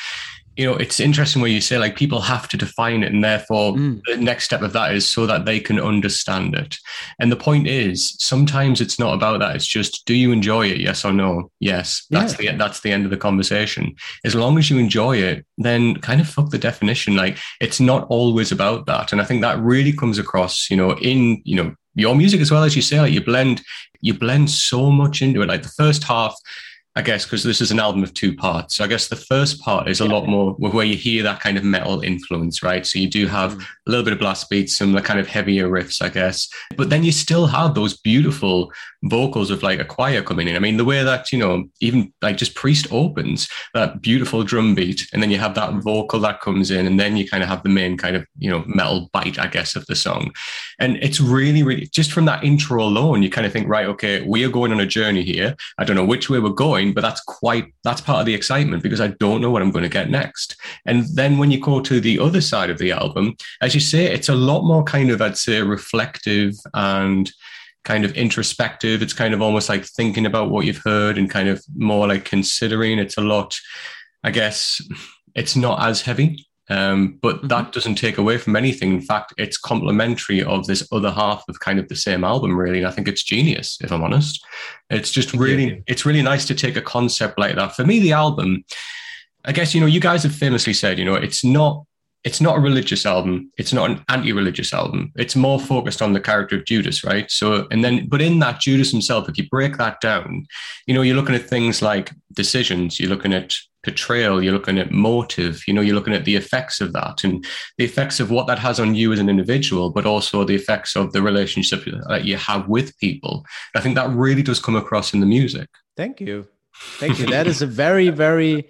A: you know, it's interesting where you say like people have to define it, and therefore mm. the next step of that is so that they can understand it. And the point is, sometimes it's not about that. It's just, do you enjoy it? Yes or no? Yes. That's yeah. the that's the end of the conversation. As long as you enjoy it, then kind of fuck the definition. Like it's not always about that. And I think that really comes across, you know, in you know your music as well as you say, like you blend you blend so much into it. Like the first half I guess, because this is an album of two parts. So I guess the first part is a lot more where you hear that kind of metal influence, right? So you do have mm. a little bit of blast beats, some the kind of heavier riffs, I guess. But then you still have those beautiful vocals of like a choir coming in. I mean, the way that, you know, even like just Priest opens that beautiful drum beat, and then you have that vocal that comes in, and then you kind of have the main kind of, you know, metal bite, I guess, of the song. And it's really, really just from that intro alone, you kind of think, right, okay, we are going on a journey here. I don't know which way we're going but that's quite that's part of the excitement because I don't know what I'm going to get next. And then when you go to the other side of the album, as you say, it's a lot more kind of I'd say reflective and kind of introspective. It's kind of almost like thinking about what you've heard and kind of more like considering. It's a lot, I guess, it's not as heavy. Um, but mm-hmm. that doesn't take away from anything. In fact, it's complementary of this other half of kind of the same album, really. And I think it's genius, if I'm honest. It's just really, yeah. it's really nice to take a concept like that. For me, the album, I guess, you know, you guys have famously said, you know, it's not it's not a religious album. It's not an anti-religious album. It's more focused on the character of Judas, right? So, and then, but in that Judas himself, if you break that down, you know, you're looking at things like decisions. You're looking at portrayal. You're looking at motive. You know, you're looking at the effects of that and the effects of what that has on you as an individual, but also the effects of the relationship that you have with people. I think that really does come across in the music.
B: Thank you, thank you. that is a very, very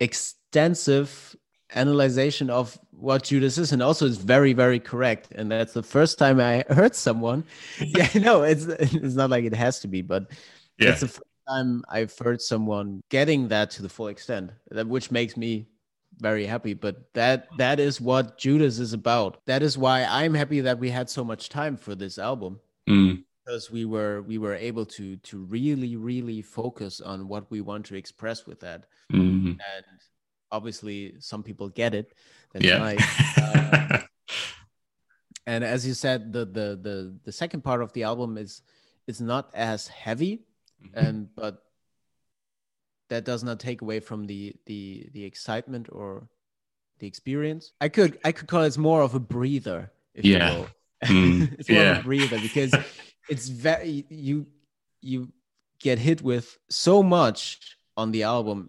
B: extensive analyzation of what Judas is, and also it's very, very correct. And that's the first time I heard someone. yeah, no, it's it's not like it has to be, but yeah. it's the time I've heard someone getting that to the full extent, which makes me very happy. But that that is what Judas is about. That is why I'm happy that we had so much time for this album. Mm. Because we were we were able to to really really focus on what we want to express with that, mm-hmm. and obviously some people get it that's yeah. nice uh, and as you said the, the the the second part of the album is is not as heavy mm-hmm. and but that does not take away from the the the excitement or the experience i could i could call it more of a breather
A: yeah
B: mm, it's more yeah. of a breather because it's very you you get hit with so much on the album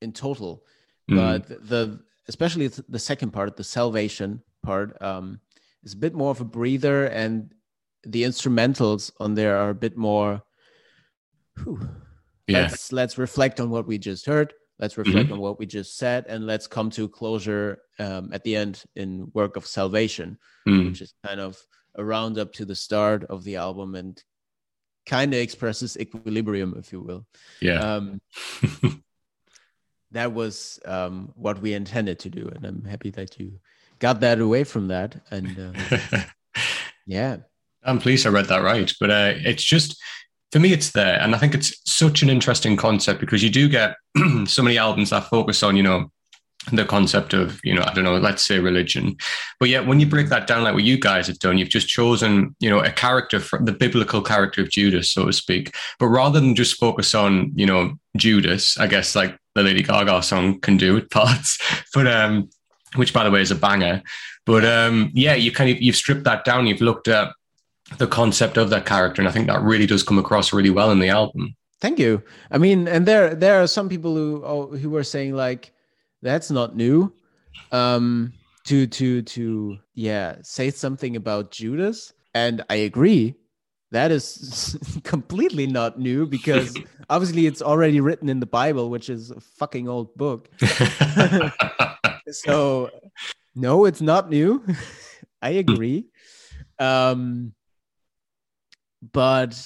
B: in total mm. but the especially the second part, the salvation part, um, is a bit more of a breather, and the instrumentals on there are a bit more. Whew, yeah. Let's let's reflect on what we just heard. Let's reflect mm-hmm. on what we just said, and let's come to closure um, at the end in work of salvation, mm. which is kind of a roundup to the start of the album and kind of expresses equilibrium, if you will.
A: Yeah. Um,
B: that was um, what we intended to do, and I'm happy that you got that away from that. And uh, yeah,
A: I'm pleased I read that right. But uh, it's just for me, it's there, and I think it's such an interesting concept because you do get so many albums that focus on you know the concept of you know i don't know let's say religion. But yet when you break that down like what you guys have done you've just chosen you know a character from the biblical character of judas so to speak. But rather than just focus on you know judas i guess like the lady gaga song can do with parts but um which by the way is a banger. But um, yeah, you kind of you've stripped that down. You've looked at the concept of that character, and I think that really does come across really well in the album.
B: Thank you. I mean, and there there are some people who oh, who were saying like that's not new. Um, to to to yeah, say something about Judas, and I agree. That is completely not new because obviously it's already written in the Bible, which is a fucking old book. so no, it's not new. I agree. Um, but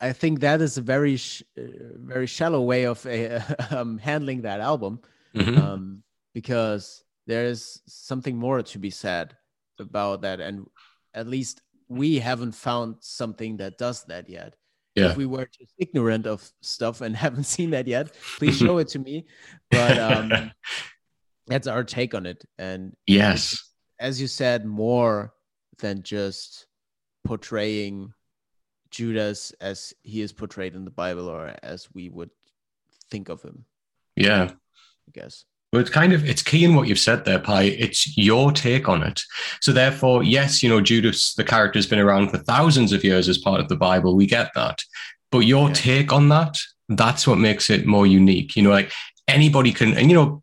B: I think that is a very, sh- uh, very shallow way of uh, um, handling that album, mm-hmm. um, because there is something more to be said about that, and at least we haven't found something that does that yet. Yeah. If we were just ignorant of stuff and haven't seen that yet, please show it to me. But um, that's our take on it, and
A: yes,
B: as you said, more than just portraying Judas as he is portrayed in the Bible or as we would think of him.
A: Yeah.
B: I guess.
A: But it's kind of it's key in what you've said there, Pi. It's your take on it. So therefore, yes, you know, Judas, the character has been around for thousands of years as part of the Bible. We get that. But your yeah. take on that, that's what makes it more unique. You know, like anybody can, and you know,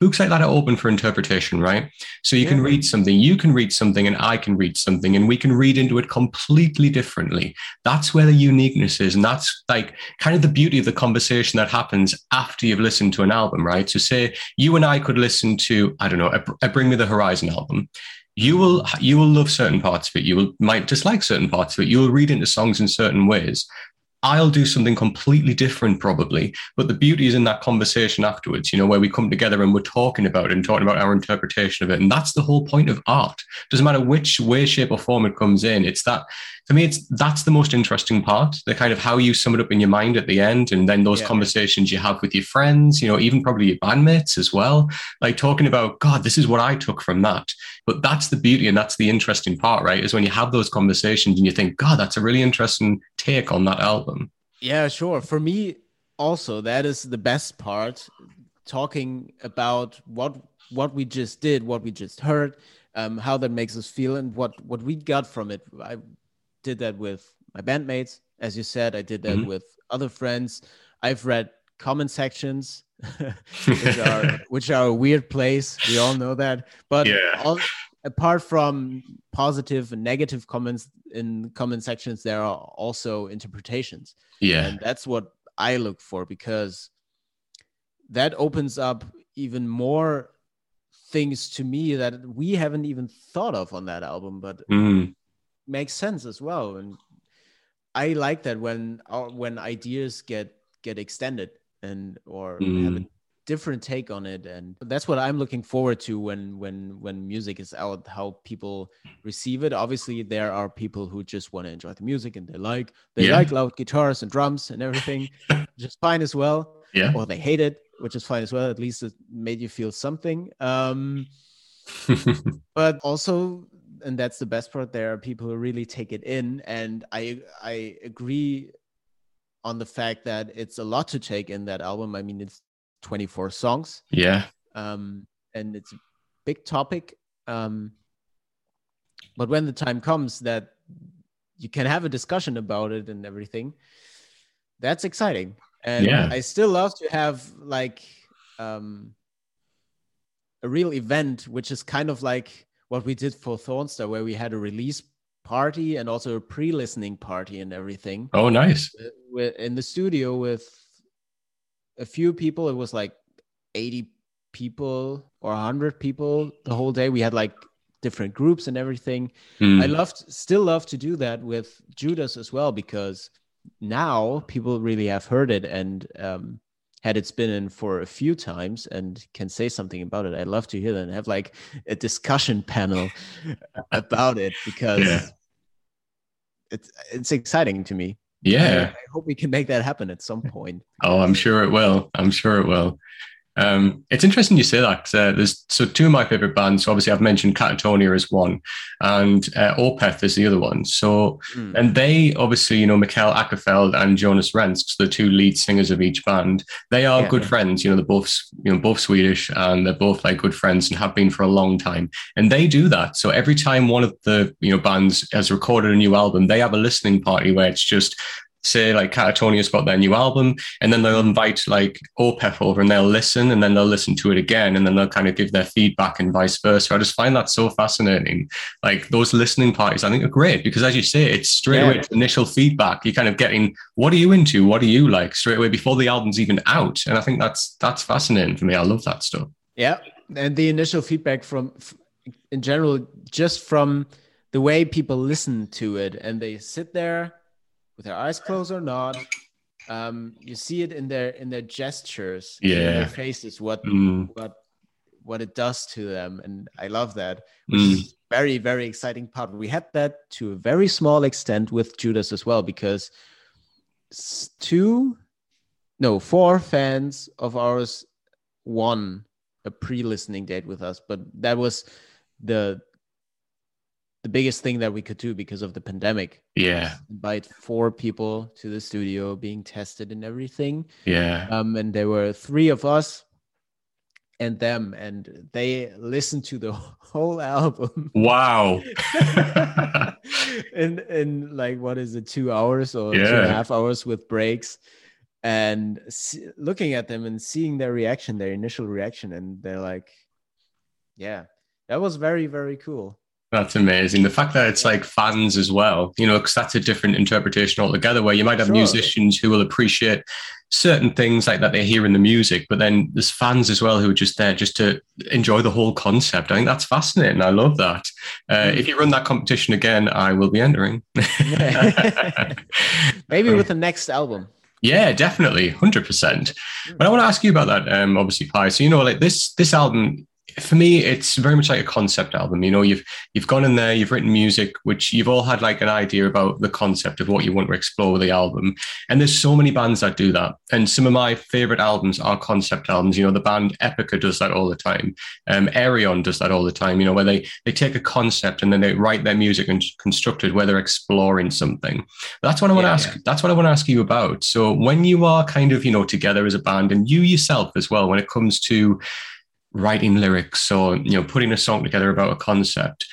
A: books like that are open for interpretation, right? So you yeah. can read something, you can read something, and I can read something, and we can read into it completely differently. That's where the uniqueness is. And that's like kind of the beauty of the conversation that happens after you've listened to an album, right? So, say you and I could listen to, I don't know, a, a Bring Me the Horizon album. You will you will love certain parts of it. You will might dislike certain parts of it. You will read into songs in certain ways. I'll do something completely different, probably. But the beauty is in that conversation afterwards, you know, where we come together and we're talking about it and talking about our interpretation of it. And that's the whole point of art. Doesn't matter which way, shape, or form it comes in. It's that for me, it's that's the most interesting part. The kind of how you sum it up in your mind at the end, and then those yeah, conversations you have with your friends, you know, even probably your bandmates as well, like talking about, God, this is what I took from that. But that's the beauty and that's the interesting part, right? Is when you have those conversations and you think, God, that's a really interesting take on that album.
B: Yeah, sure. For me, also, that is the best part. Talking about what what we just did, what we just heard, um, how that makes us feel, and what what we got from it. I did that with my bandmates, as you said. I did that mm-hmm. with other friends. I've read comment sections, which are which are a weird place. We all know that. But yeah. all, apart from positive and negative comments in comment sections, there are also interpretations.
A: Yeah,
B: and that's what I look for because that opens up even more things to me that we haven't even thought of on that album, but mm makes sense as well. And I like that when uh, when ideas get get extended and or mm. have a different take on it and that's what i'm looking forward to when when when music is out how people receive it obviously there are people who just want to enjoy the music and they like they yeah. like loud guitars and drums and everything just fine as well
A: yeah
B: or they hate it which is fine as well at least it made you feel something um but also and that's the best part. There are people who really take it in, and I I agree on the fact that it's a lot to take in that album. I mean, it's 24 songs.
A: Yeah.
B: Um, and it's a big topic. Um, but when the time comes that you can have a discussion about it and everything, that's exciting. And yeah. I still love to have like um, a real event, which is kind of like what we did for Thornstar, where we had a release party and also a pre-listening party and everything.
A: Oh, nice!
B: In the studio with a few people, it was like eighty people or hundred people the whole day. We had like different groups and everything. Mm. I loved, still love to do that with Judas as well because now people really have heard it and um, had it's been in for a few times and can say something about it, I'd love to hear that and have like a discussion panel about it because yeah. it's it's exciting to me.
A: Yeah.
B: I, I, hope we can make that happen at some point.
A: Oh, I'm sure it will. I'm sure it will. Um, it's interesting you say that. Uh, there's so two of my favorite bands. So obviously, I've mentioned Katatonia as one, and uh, Opeth is the other one. So, mm. and they obviously, you know, Mikael Åkerfeldt and Jonas Renkse, the two lead singers of each band. They are yeah, good friends. You know, they're both, you know, both Swedish, and they're both like good friends and have been for a long time. And they do that. So every time one of the you know bands has recorded a new album, they have a listening party where it's just say like Katatonia's got their new album, and then they'll invite like Opeth over and they'll listen and then they'll listen to it again and then they'll kind of give their feedback and vice versa. I just find that so fascinating. Like those listening parties, I think are great because as you say, it's straight yeah. away initial feedback. You're kind of getting what are you into? What are you like straight away before the album's even out? And I think that's that's fascinating for me. I love that stuff.
B: Yeah. And the initial feedback from in general, just from the way people listen to it and they sit there with their eyes closed or not. Um, you see it in their in their gestures,
A: yeah, in
B: their faces, what mm. what what it does to them, and I love that. Which mm. is very very exciting part. We had that to a very small extent with Judas as well because two, no, four fans of ours won a pre-listening date with us, but that was the the biggest thing that we could do because of the pandemic.
A: Yeah.
B: Invite four people to the studio being tested and everything.
A: Yeah.
B: Um, and there were three of us and them, and they listened to the whole album.
A: Wow.
B: in in like what is it, two hours or yeah. two and a half hours with breaks. And looking at them and seeing their reaction, their initial reaction, and they're like, yeah, that was very, very cool.
A: That's amazing. The fact that it's like fans as well, you know, because that's a different interpretation altogether. Where you might have sure. musicians who will appreciate certain things like that they hear in the music, but then there's fans as well who are just there just to enjoy the whole concept. I think that's fascinating. I love that. Uh, mm. If you run that competition again, I will be entering.
B: Maybe with the next album.
A: Yeah, definitely, hundred percent. But I want to ask you about that. Um, obviously, Pi. So you know, like this this album for me, it's very much like a concept album. You know, you've you've gone in there, you've written music, which you've all had like an idea about the concept of what you want to explore with the album. And there's so many bands that do that. And some of my favorite albums are concept albums. You know, the band Epica does that all the time. Um, Ayreon does that all the time. You know, where they they take a concept and then they write their music and construct it where they're exploring something. That's what I want yeah, to ask. Yeah. That's what I want to ask you about. So when you are kind of you know together as a band and you yourself as well, when it comes to writing lyrics or you know putting a song together about a concept.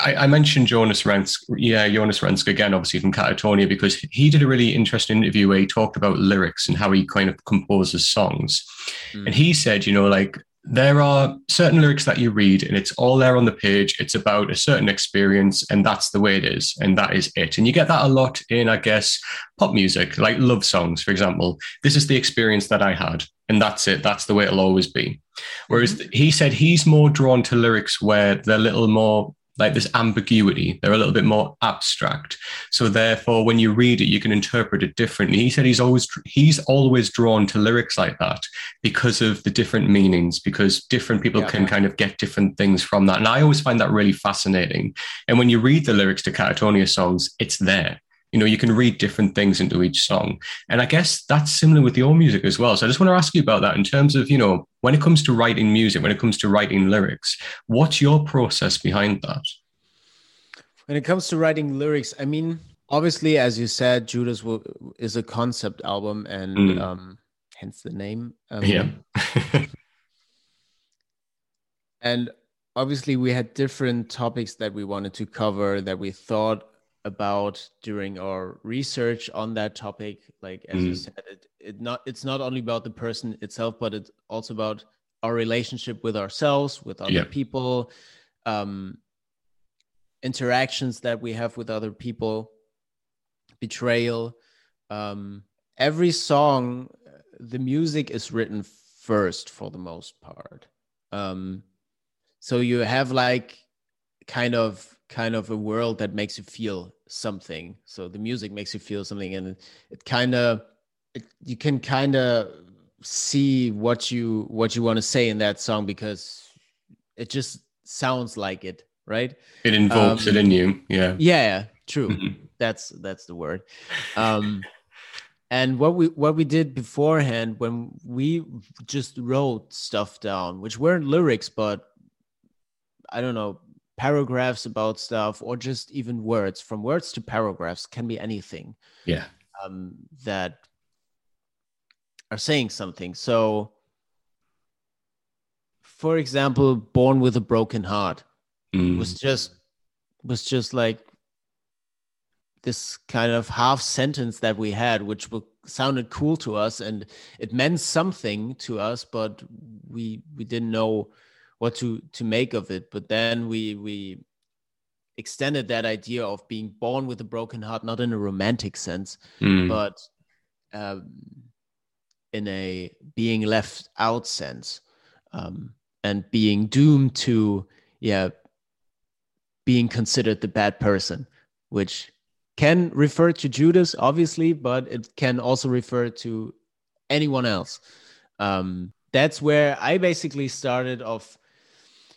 A: I, I mentioned Jonas Renkse, yeah, Jonas Renkse again, obviously from Katatonia, because he did a really interesting interview where he talked about lyrics and how he kind of composes songs. Mm. And he said, you know, like there are certain lyrics that you read and it's all there on the page. It's about a certain experience and that's the way it is. And that is it. And you get that a lot in, I guess, pop music, like love songs, for example. This is the experience that I had and that's it. That's the way it'll always be. Whereas mm-hmm. he said he's more drawn to lyrics where they're a little more like this ambiguity. They're a little bit more abstract. So therefore, when you read it, you can interpret it differently. He said he's always he's always drawn to lyrics like that because of the different meanings, because different people yeah, can kind of get different things from that. And I always find that really fascinating. And when you read the lyrics to Katatonia songs, it's there you know you can read different things into each song. And i guess that's similar with your music as well. So i just want to ask you about that in terms of you know when it comes to writing music when it comes to writing lyrics what's your process behind that?
B: When it comes to writing lyrics i mean obviously as you said judas will, is a concept album and mm. um, hence the name. Um,
A: yeah.
B: And obviously we had different topics that we wanted to cover that we thought about during our research on that topic like as mm. you said it, it not it's not only about the person itself but it's also about our relationship with ourselves with other yeah. people um interactions that we have with other people betrayal um every song the music is written first for the most part um so you have like kind of kind of a world that makes you feel something. So the music makes you feel something, and it kind of you can kind of see what you what you want to say in that song because it just sounds like it, right?
A: It invokes um, it in you, yeah.
B: Yeah, true. Mm-hmm. That's that's the word. Um, and what we what we did beforehand when we just wrote stuff down which weren't lyrics but i don't know paragraphs about stuff or just even words from words to paragraphs can be anything
A: yeah
B: um, that are saying something so for example born with a broken heart
A: Mm.
B: was just was just like this kind of half sentence that we had which sounded cool to us and it meant something to us but we we didn't know what to to make of it but then we we extended that idea of being born with a broken heart not in a romantic sense
A: Mm.
B: but um, in a being left out sense um, and being doomed to yeah being considered the bad person which can refer to judas obviously but it can also refer to anyone else um, that's where i basically started off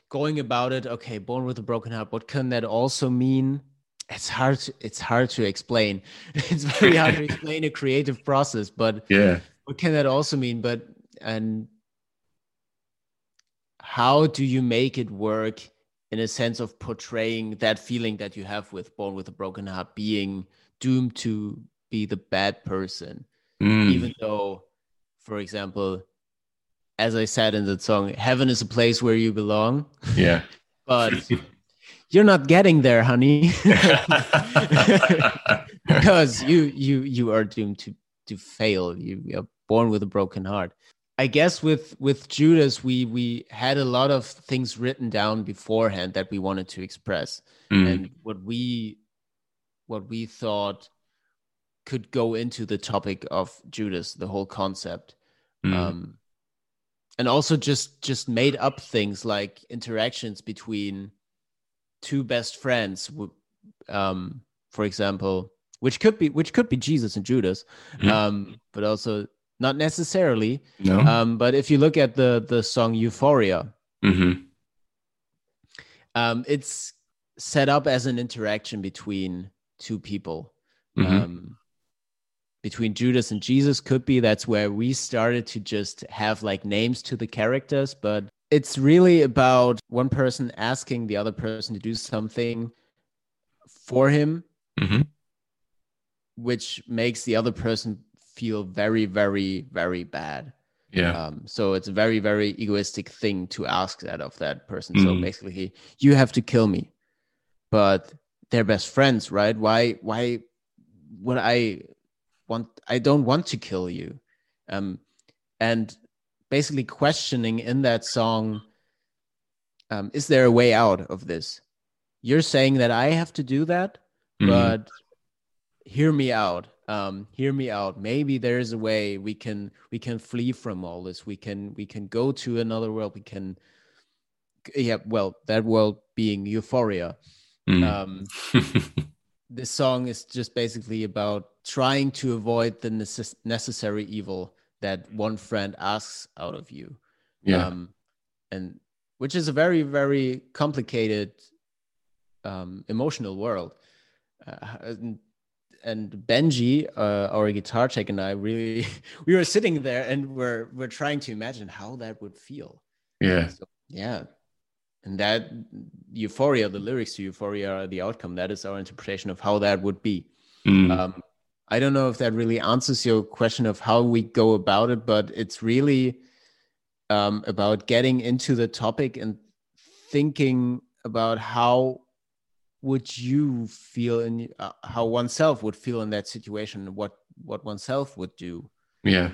B: going about it okay born with a broken heart what can that also mean? It's hard to, it's hard to explain. It's very hard to explain a creative process but
A: yeah.
B: what can that also mean? But and how do you make it work in a sense of portraying that feeling that you have with born with a broken heart being doomed to be the bad person?
A: Mm.
B: even though for example as i said in the song heaven is a place where you belong.
A: Yeah.
B: But you're not getting there honey. Because you you you are doomed to to fail. You are born with a broken heart. I guess with with judas we we had a lot of things written down beforehand that we wanted to express.
A: Mm.
B: and what we what we thought could go into the topic of judas the whole concept.
A: Mm.
B: um and also just just made up things like interactions between two best friends um for example which could be which could be jesus and judas
A: Mhm.
B: um but also not necessarily
A: no
B: um but if you look at the the song euphoria
A: hmm
B: um it's set up as an interaction between two people
A: Mhm.
B: um between Judas and Jesus could be. That's where we started to just have like names to the characters but it's really about one person asking the other person to do something for him
A: hmm
B: which makes the other person feel very very very bad.
A: Yeah.
B: Um, so it's a very very egoistic thing to ask that of that person. So
A: Mhm.
B: basically you have to kill me. But they're best friends right? Why why would i want i don't want to kill you. Um and basically questioning in that song um is there a way out of this? You're saying that i have to do that
A: Mhm.
B: but hear me out. Um hear me out. Maybe there's a way we can we can flee from all this. We can we can go to another world. We can yeah well that world being euphoria.
A: Mm.
B: um this song is just basically about trying to avoid the necess- necessary evil that one friend asks out of you.
A: Yeah.
B: Um, and which is a very very complicated um, emotional world. Uh, and, and benji uh, our guitar tech and i really we were sitting there and we're we're trying to imagine how that would feel.
A: Yeah.
B: So, yeah. And that euphoria the lyrics to euphoria are the outcome. That is our interpretation of how that would be.
A: Mm.
B: um, I don't know if that really answers your question of how we go about it, but it's really um, about getting into the topic and thinking about how would you feel in uh, how oneself would feel in that situation, what what oneself would do.
A: Yeah.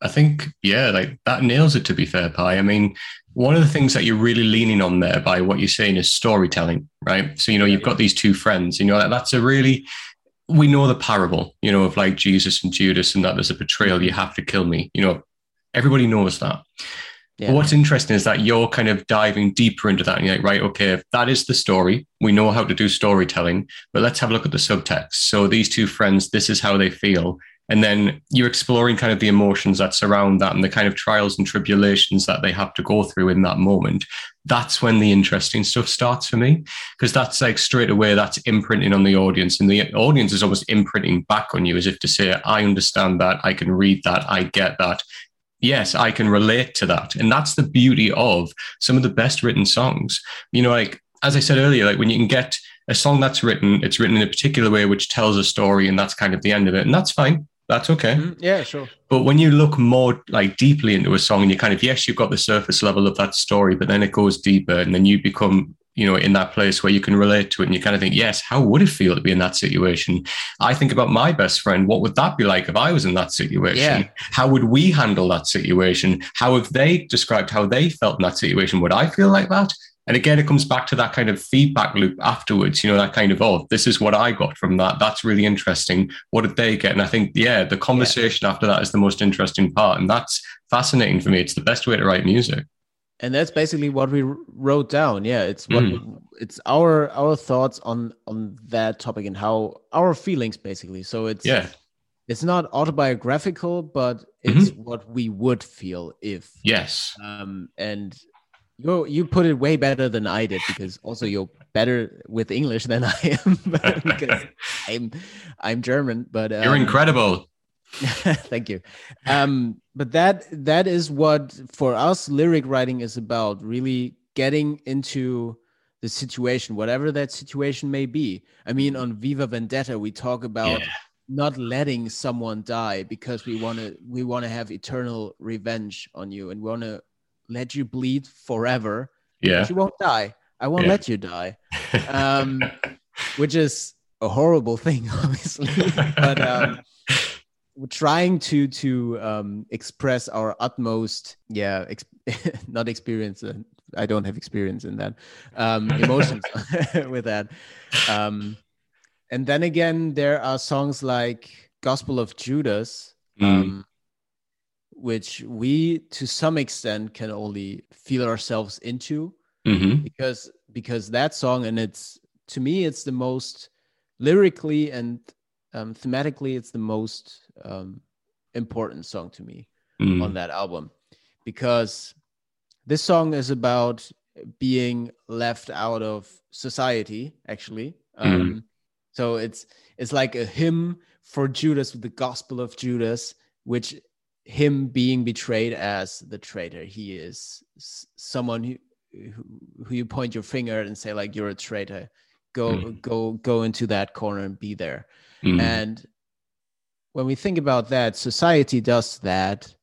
A: I think, yeah, like that nails it to be fair, Pi. I mean, one of the things that you're really leaning on there by what you're saying is storytelling, right? So, you know, you've got these two friends, you know, that- that's a really, we know the parable, you know, of like Jesus and Judas and that there's a betrayal, you have to kill me, you know, everybody knows that.
B: Yeah.
A: But what's interesting is that you're kind of diving deeper into that. And you're like, right, okay, if that is the story, we know how to do storytelling, but let's have a look at the subtext. So these two friends, this is how they feel. And then you're exploring kind of the emotions that surround that and the kind of trials and tribulations that they have to go through in that moment. That's when the interesting stuff starts for me because that's like straight away that's imprinting on the audience. And the audience is almost imprinting back on you as if to say i understand that. I can read that. I get that. Yes i can relate to that. And that's the beauty of some of the best written songs. You know like as i said earlier like when you can get a song that's written it's written in a particular way which tells a story and that's kind of the end of it and that's fine that's okay.
B: Mm, yeah, sure.
A: But when you look more like deeply into a song and you kind of, yes, you've got the surface level of that story, but then it goes deeper and then you become, you know, in that place where you can relate to it and you kind of think, yes, how would it feel to be in that situation? I think about my best friend. What would that be like if I was in that situation? Yeah. How would we handle that situation? How have they described how they felt in that situation? Would I feel like that? And again, it comes back to that kind of feedback loop afterwards, you know, that kind of, oh, this is what I got from that. That's really interesting. What did they get? And I think, yeah, the conversation yeah. after that is the most interesting part. And that's fascinating for me. It's the best way to write music.
B: And that's basically what we wrote down. Yeah. It's what mm. it's our our thoughts on on that topic and how our feelings basically. So it's
A: yeah.
B: It's not autobiographical, but it's mm-hmm. what we would feel if
A: yes.
B: Um, and you you put it way better than I did because also you're better with English than I am because I'm I'm German. But
A: um, you're incredible.
B: thank you. Um, but that that is what for us lyric writing is about. Really getting into the situation, whatever that situation may be. I mean, on Viva Vendetta, we talk about. Yeah. Not letting someone die because we want to we want to have eternal revenge on you and we want to let you bleed forever.
A: Yeah.
B: you won't die. I won't yeah. let you die. Um, which is a horrible thing, obviously. but um, we're trying to to um, express our utmost, yeah, ex- not experience. Uh, I don't have experience in that um, emotions with that. Um, and then again, there are songs like "Gospel of Judas." Mm. Um, which we to some extent can only feel ourselves into
A: mm-hmm.
B: because because that song and it's to me it's the most lyrically and um, thematically it's the most um, important song to me mm. on that album because this song is about being left out of society actually mm. um, so it's it's like a hymn for judas with the gospel of judas which him being betrayed as the traitor. He is someone who, who, who you point your finger and say like you're a traitor. Go mm. go go into that corner and be there. Mm. And when we think about that, society does that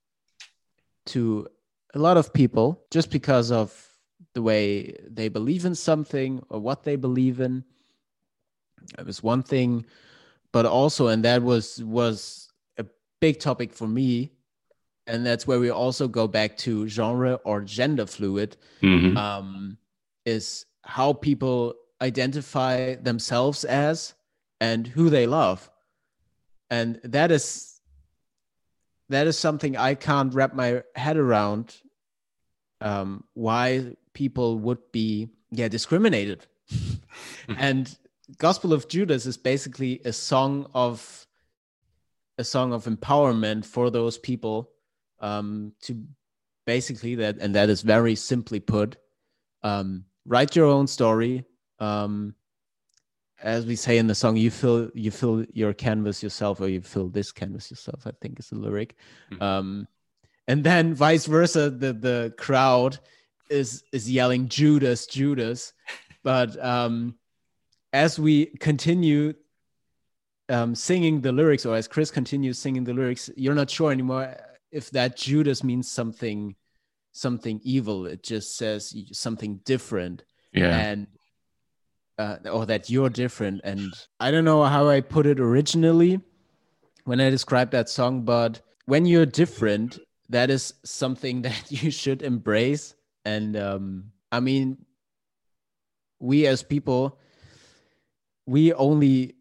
B: to a lot of people just because of the way they believe in something or what they believe in. It was one thing, but also, and that was was a big topic for me and that's where we also go back to genre or gender fluid mm-hmm. um, is how people identify themselves as and who they love and that is that is something i can't wrap my head around um, why people would be yeah discriminated and gospel of judas is basically a song of a song of empowerment for those people um, to basically that, and that is very simply put, um, write your own story. Um, as we say in the song, you fill you fill your canvas yourself, or you fill this canvas yourself. I think is the lyric. Mm-hmm. Um, and then vice versa, the the crowd is is yelling Judas, Judas. But um, as we continue um, singing the lyrics, or as Chris continues singing the lyrics, you're not sure anymore if that Judas means something something evil. It just says something different.
A: Yeah.
B: And uh, or that you're different. And I don't know how I put it originally when I described that song, but when you're different, that is something that you should embrace. And um, I mean, we as people, we only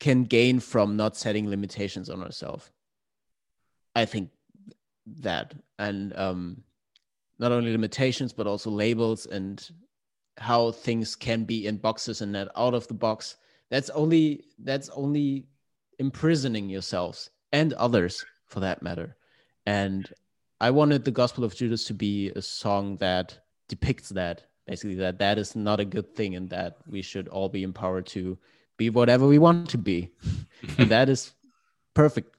B: can gain from not setting limitations on ourselves. I think that and um, not only limitations but also labels and how things can be in boxes and not out of the box. That's only that's only imprisoning yourselves and others for that matter. And I wanted the Gospel of Judas to be a song that depicts that basically that that is not a good thing and that we should all be empowered to be whatever we want to be. and that is perfect.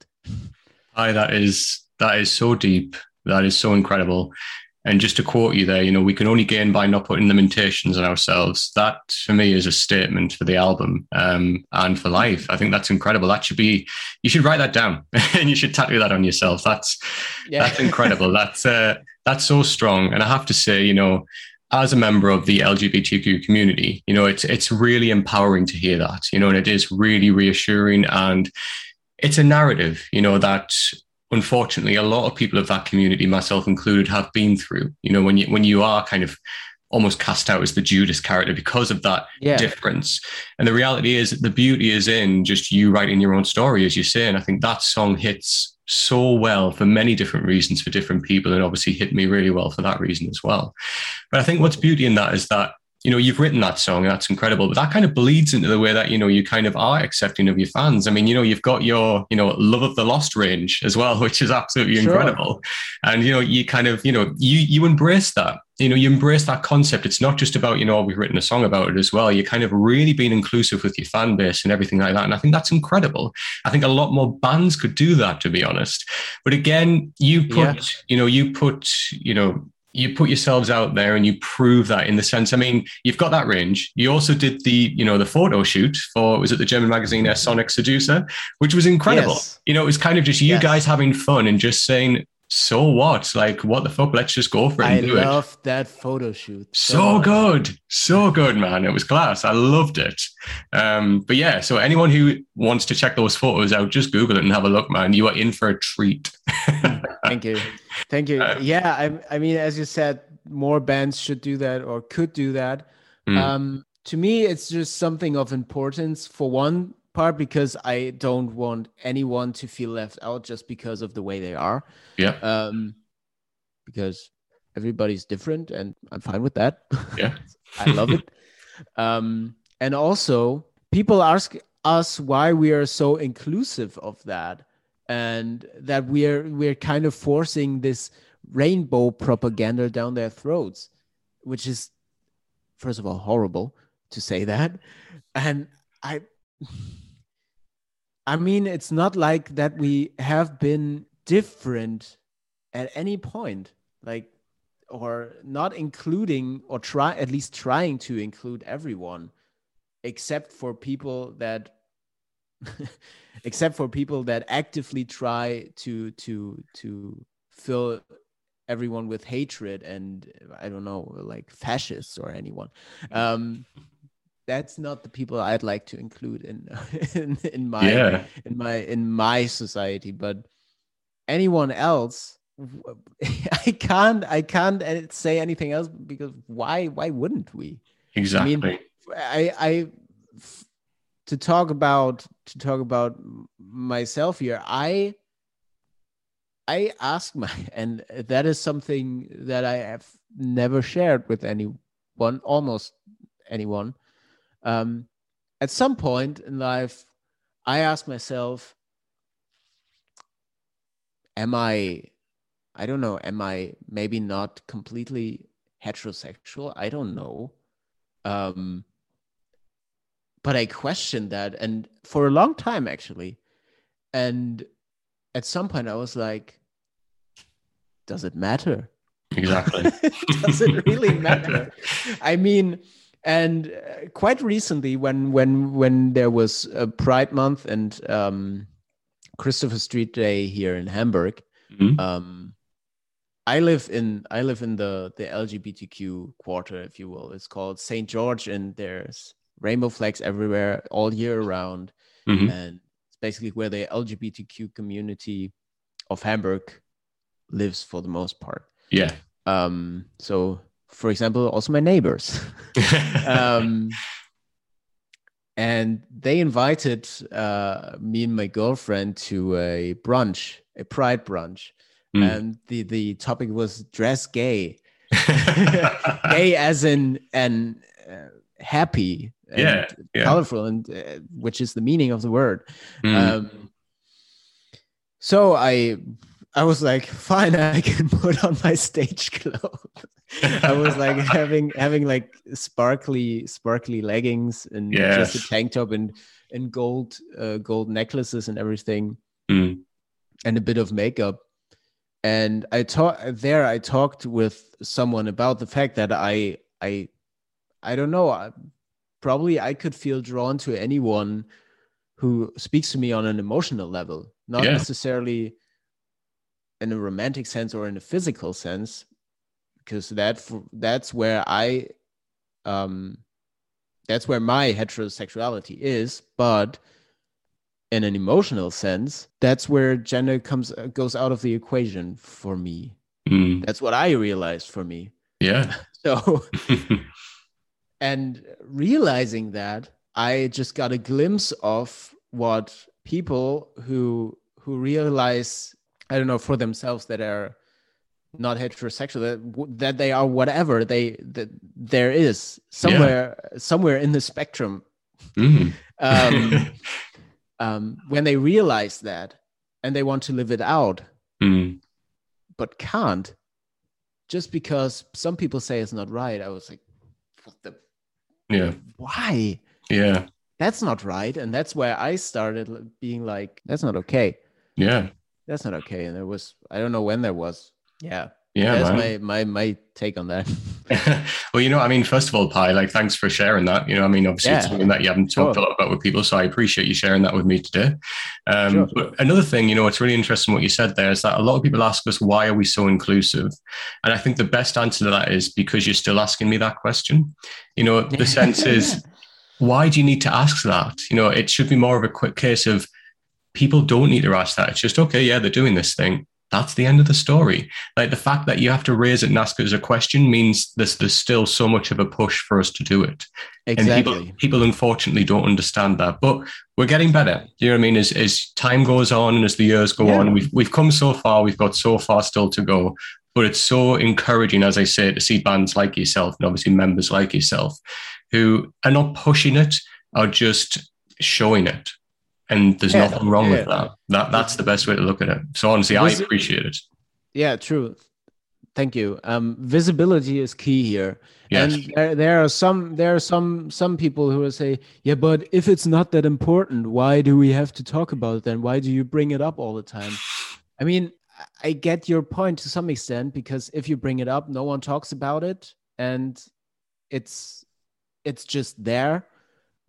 A: Hi, that is that is so deep. That is so incredible. And just to quote you there, you know, we can only gain by not putting limitations on ourselves. That for me is a statement for the album um, and for life. I think that's incredible. That should be, you should write that down and you should tattoo that on yourself. That's, yeah. that's incredible. that's, uh, that's so strong. And I have to say, you know, as a member of the LGBTQ community, you know, it's, it's really empowering to hear that, you know, and it is really reassuring and it's a narrative, you know, that unfortunately a lot of people of that community myself included have been through you know when you when you are kind of almost cast out as the Judas character because of that yeah. difference. And the reality is the beauty is in just you writing your own story, as you say. And I think that song hits so well for many different reasons for different people, and obviously hit me really well for that reason as well. But I think what's beauty in that is that you know, you've written that song, that's incredible, but that kind of bleeds into the way that, you know, you kind of are accepting of your fans. I mean, you know, you've got your, you know, love of the lost range as well, which is absolutely sure. incredible. And, you know, you kind of, you know, you, you embrace that, you know, you embrace that concept. It's not just about, you know, we've written a song about it as well. You're kind of really being inclusive with your fan base and everything like that. And I think that's incredible. I think a lot more bands could do that, to be honest. But again, you put, yeah. you know, you put, you know, you put yourselves out there and you prove that in the sense i mean you've got that range you also did the you know the photo shoot for was it the german magazine uh, sonic seducer which was incredible yes. you know it was kind of just you yes. guys having fun and just saying so what? Like, what the fuck? Let's just go for it. And do it. I
B: love that photo shoot.
A: So, so good. So good, man. It was class. I loved it. Um, but yeah, so anyone who wants to check those photos out, just Google it and have a look, man. You are in for a treat.
B: Thank you. Thank you. Uh, yeah, I, I mean, as you said, more bands should do that or could do that. Mm. Um, to me, it's just something of importance. For one, part because I don't want anyone to feel left out just because of the way they are.
A: Yeah.
B: Um, because everybody's different and I'm fine with that.
A: Yeah.
B: I love it. Um, and also people ask us why we are so inclusive of that and that we're we're kind of forcing this rainbow propaganda down their throats, which is first of all horrible to say that. And I I mean, it's not like that we have been different at any point, like, or not including or try at least trying to include everyone, except for people that, except for people that actively try to to to fill everyone with hatred and I don't know, like fascists or anyone. Um, that's not the people I'd like to include in in, in my yeah. in my in my society. But anyone else, I can't I can't say anything else because why why wouldn't we?
A: Exactly. I mean,
B: I I to talk about to talk about myself here. I I ask my and that is something that I have never shared with anyone, almost anyone um, at some point in life, I ask myself, am I, I don't know, am I maybe not completely heterosexual? I don't know. Um, but I questioned that and for a long time actually. And at some point I was like, does it matter?
A: Exactly.
B: does it really matter? I mean, and uh, quite recently, when when when there was a Pride Month and um, Christopher Street Day here in Hamburg, mm-hmm. um, I live in I live in the the LGBTQ quarter, if you will. It's called Saint George, and there's rainbow flags everywhere all year round, mm-hmm. and it's basically where the LGBTQ community of Hamburg lives for the most part.
A: Yeah.
B: Um. So for example, also my neighbors. um, and they invited uh, me and my girlfriend to a brunch, a pride brunch. Mm. And the, the topic was dress gay. gay as in an uh, happy and
A: Yeah, yeah.
B: colorful and uh, which is the meaning of the word
A: Mm.
B: um so i i was like fine i can put on my stage clothes i was like having having like sparkly sparkly leggings and just a tank top and and gold uh, gold necklaces and everything
A: Mm.
B: and a bit of makeup and i talked there i talked with someone about the fact that i i i don't know I, probably i could feel drawn to anyone who speaks to me on an emotional level not
A: Yeah.
B: necessarily in a romantic sense or in a physical sense because that that's where i um that's where my heterosexuality is but in an emotional sense that's where gender comes uh, goes out of the equation for me
A: Mm.
B: that's what i realized for me
A: Yeah.
B: so and realizing that i just got a glimpse of what people who who realize i don't know for themselves that are not heterosexual that, that they are whatever they that there is somewhere somewhere in the spectrum
A: Mm.
B: um, um, when they realize that and they want to live it out
A: Mm.
B: but can't just because some people say it's not right i was like what the
A: Yeah.
B: why
A: Yeah.
B: that's not right and that's where i started being like that's not okay
A: Yeah.
B: that's not okay and there was i don't know when there was yeah
A: Yeah.
B: that's
A: man.
B: my my my take on that
A: well, you know, I mean, first of all, Pi, like, thanks for sharing that. You know, I mean, obviously, it's something that you haven't talked a lot about with people, so I appreciate you sharing that with me today. Um,
B: Sure.
A: But another thing, you know, it's really interesting what you said there is that a lot of people ask us, why are we so inclusive? And I think the best answer to that is because you're still asking me that question. You know, the sense is, why do you need to ask that? You know, it should be more of a quick case of people don't need to ask that. It's just, okay, yeah, they're doing this thing. That's the end of the story. Like the fact that you have to raise it and ask it as a question means there's, there's still so much of a push for us to do it. And
B: exactly
A: people, people unfortunately don't understand that. But we're getting better. You know what I mean? As, as time goes on and as the years go
B: Yeah.
A: on, we've, we've come so far, we've got so far still to go. But it's so encouraging, as I say, to see bands like yourself and obviously members like yourself who are not pushing it, are just showing it. And there's
B: Yeah,
A: nothing wrong with that. That that's the best way to look at it. So honestly, I appreciate it.
B: yeah true thank you um visibility is key here
A: Yes.
B: and there, there are some there are some some people who will say yeah but if it's not that important why do we have to talk about it then why do you bring it up all the time i mean I- i get your point to some extent because if you bring it up no one talks about it and it's it's just there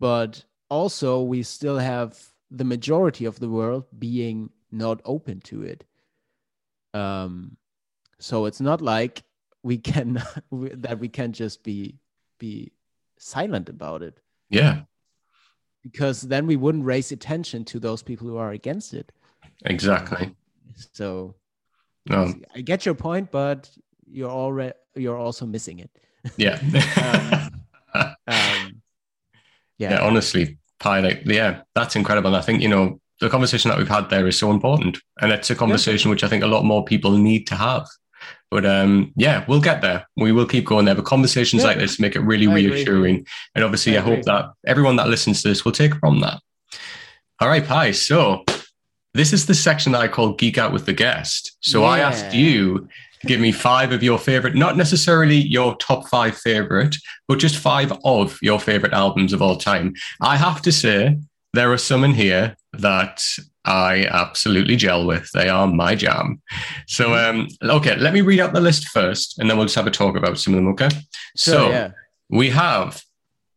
B: but also we still have the majority of the world being not open to it. Um so it's not like we can that we can just be be silent about it.
A: Yeah,
B: because then we wouldn't raise attention to those people who are against it.
A: Exactly.
B: so
A: No,
B: i get your point but you're already you're also missing it.
A: Yeah.
B: um,
A: yeah,
B: yeah
A: honestly, Pi, like, yeah, that's incredible. And I think, you know, the conversation that we've had there is so important. And it's a conversation which I think a lot more people need to have. But um, yeah, we'll get there. We will keep going there. But conversations
B: Yeah.
A: like this make it really
B: I agree.
A: reassuring. And obviously,
B: I
A: I, hope that everyone that listens to this will take from that. All right, Pi. So this is the section that I call Geek Out with the Guest. So I asked you give me five of your favorite, not necessarily your top five favorite, but just five of your favorite albums of all time. I have to say, there are some in here that I absolutely gel with. They are my jam. So, um, okay, let me read out the list first, and then we'll just have a talk about some of them. Okay.
B: Sure,
A: so
B: yeah
A: we have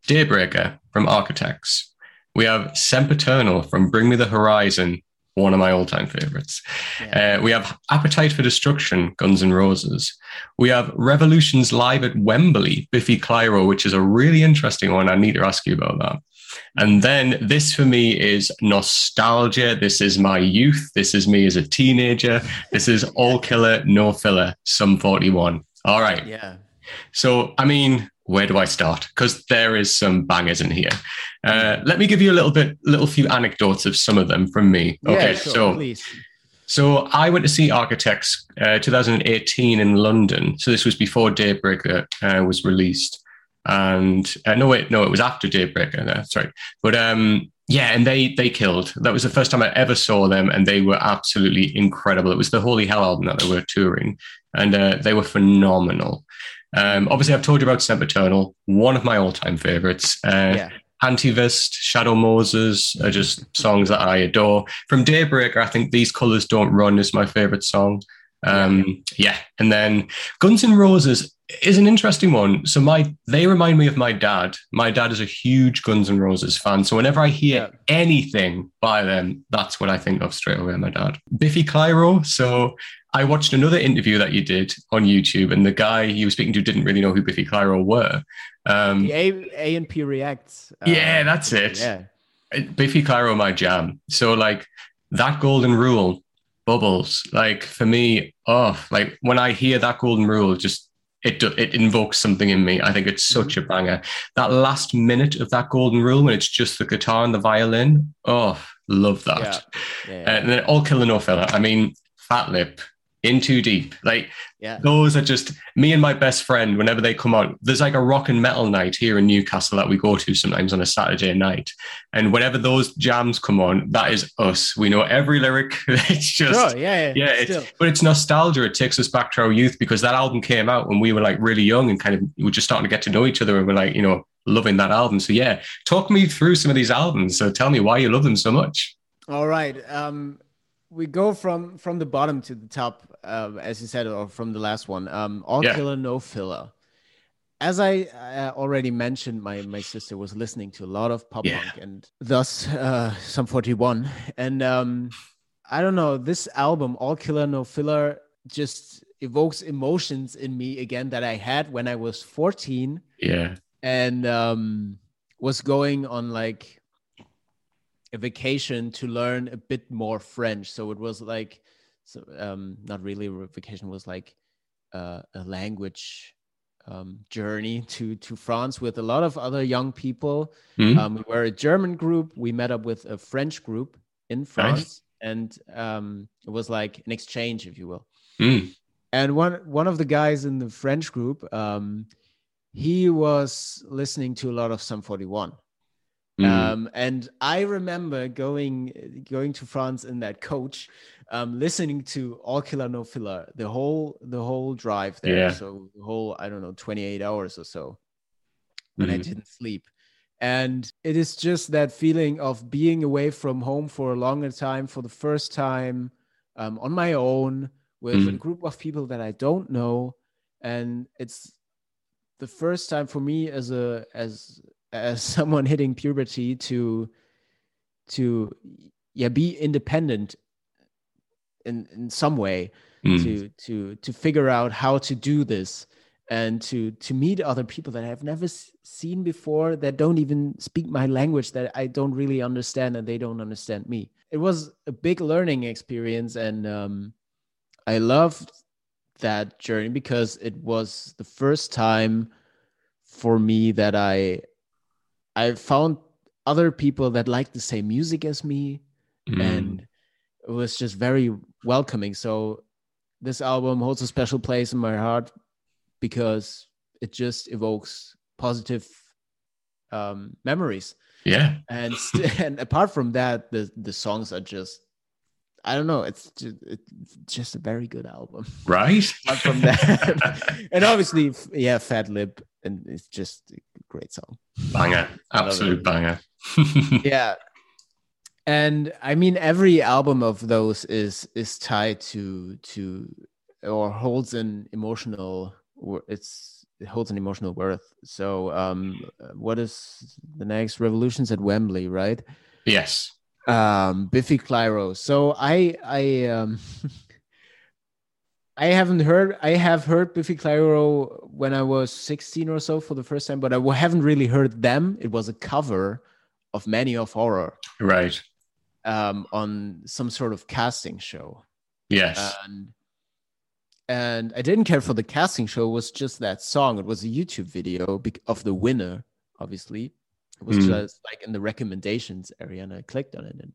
A: Daybreaker from Architects. We have Sempiternal from Bring Me the Horizon, one of my all-time favorites.
B: Yeah.
A: Uh, we have Appetite for Destruction, Guns N' Roses. We have Revolutions Live at Wembley, Biffy Clyro, which is a really interesting one. I need to ask you about that. And then this for me is nostalgia. This is my youth. This is me as a teenager. This is all killer, no filler, Sum 41. All right.
B: yeah
A: So, I mean, where do I start? Because there is some bangers in here. Uh, let me give you a little bit, little few anecdotes of some of them from me.
B: yeah,
A: Okay,
B: sure,
A: so
B: please
A: so I went to see Architects uh, 2018 in London. So this was before Daybreaker uh, was released. and uh, no wait no it was after Daybreaker no, sorry but um yeah and they they killed that was the first time I ever saw them and they were absolutely incredible it was the Holy Hell album that they were touring and uh, they were phenomenal um obviously I've told you about Sempiternal one of my all-time favorites uh, yeah. Antivist, Shadow Moses are just songs that I adore. From Daybreaker, I think These Colors Don't Run is my favorite song. Um, yeah. And then Guns N' Roses is an interesting one. So my they remind me of my dad. My dad is a huge Guns N' Roses fan. So whenever I hear yeah. anything by them, that's what I think of straight away. My dad, Biffy Clyro. So I watched another interview that you did on YouTube, and the guy you were speaking to didn't really know who Biffy Clyro were.
B: Um, the A A and P reacts.
A: Uh, yeah, that's it. Yeah, Biffy Clyro, my jam. So like that golden rule bubbles. Like for me, oh, like when I hear that golden rule, just it it invokes something in me. I think it's such mm-hmm. a banger. That last minute of that golden rule when it's just the guitar and the violin, oh, love that. Yeah. Yeah, yeah. And then all killer no filler. I mean, Fat Lip, in too deep. Like yeah. those are just me and my best friend. Whenever they come on, there's like a rock and metal night here in Newcastle that we go to sometimes on a Saturday night. And whenever those jams come on, that is us. We know every lyric. it's just
B: sure, yeah,
A: yeah. yeah it's, but it's nostalgia. It takes us back to our youth because that album came out when we were like really young and kind of we were just starting to get to know each other and we're like you know loving that album. So yeah, talk me through some of these albums. So tell me why you love them so much.
B: All right. Um, we go from from the bottom to the top, uh, as you said, or from the last one. Um, all yeah. killer, no filler. As I uh, already mentioned, my my sister was listening to a lot of pop yeah. punk, and thus uh, Sum 41. And um, I don't know, this album, All Killer, No Filler, just evokes emotions in me again that I had when I was 14.
A: Yeah.
B: And um, was going on like a vacation to learn a bit more French. So it was like, so, um, not really a vacation, was like uh, a language um, journey to to France with a lot of other young people. Mm-hmm. Um, we were a German group. We met up with a French group in France, nice. and um, it was like an exchange, if you will. Mm. And one one of the guys in the French group, um, he was listening to a lot of Sum 41. Mm. Um, and I remember going going to France in that coach, um, listening to All Killer No Filler the whole the whole drive there. Yeah. So the whole I don't know 28 hours or so, and mm. I didn't sleep. And it is just that feeling of being away from home for a longer time for the first time um, on my own with mm. a group of people that I don't know, and it's the first time for me as a as as someone hitting puberty to to yeah be independent in in some way mm. to to to figure out how to do this and to to meet other people that I've never seen before that don't even speak my language that I don't really understand and they don't understand me. It was a big learning experience and um, I loved that journey because it was the first time for me that I I found other people that liked the same music as me, mm. and it was just very welcoming. So this album holds a special place in my heart because it just evokes positive um, memories.
A: Yeah,
B: and and apart from that, the the songs are just I don't know. It's just, it's just a very good album,
A: right?
B: Apart from that, and obviously, yeah, Fat Lip, and it's just great song.
A: Banger, absolute banger.
B: yeah, and I mean every album of those is is tied to to or holds an emotional. It's it holds an emotional worth. So, um, what is the next? Revolutions at Wembley, right?
A: Yes.
B: Um, Biffy Clyro. So I I um. I haven't heard. I have heard Biffy Clyro when I was 16 or so for the first time, but I haven't really heard them. It was a cover of Many of Horror,
A: right?
B: Um, on some sort of casting show.
A: Yes.
B: And and I didn't care for the casting show. It was just that song. It was a YouTube video of the winner. Obviously, it was mm. just like in the recommendations area, and I clicked on it, and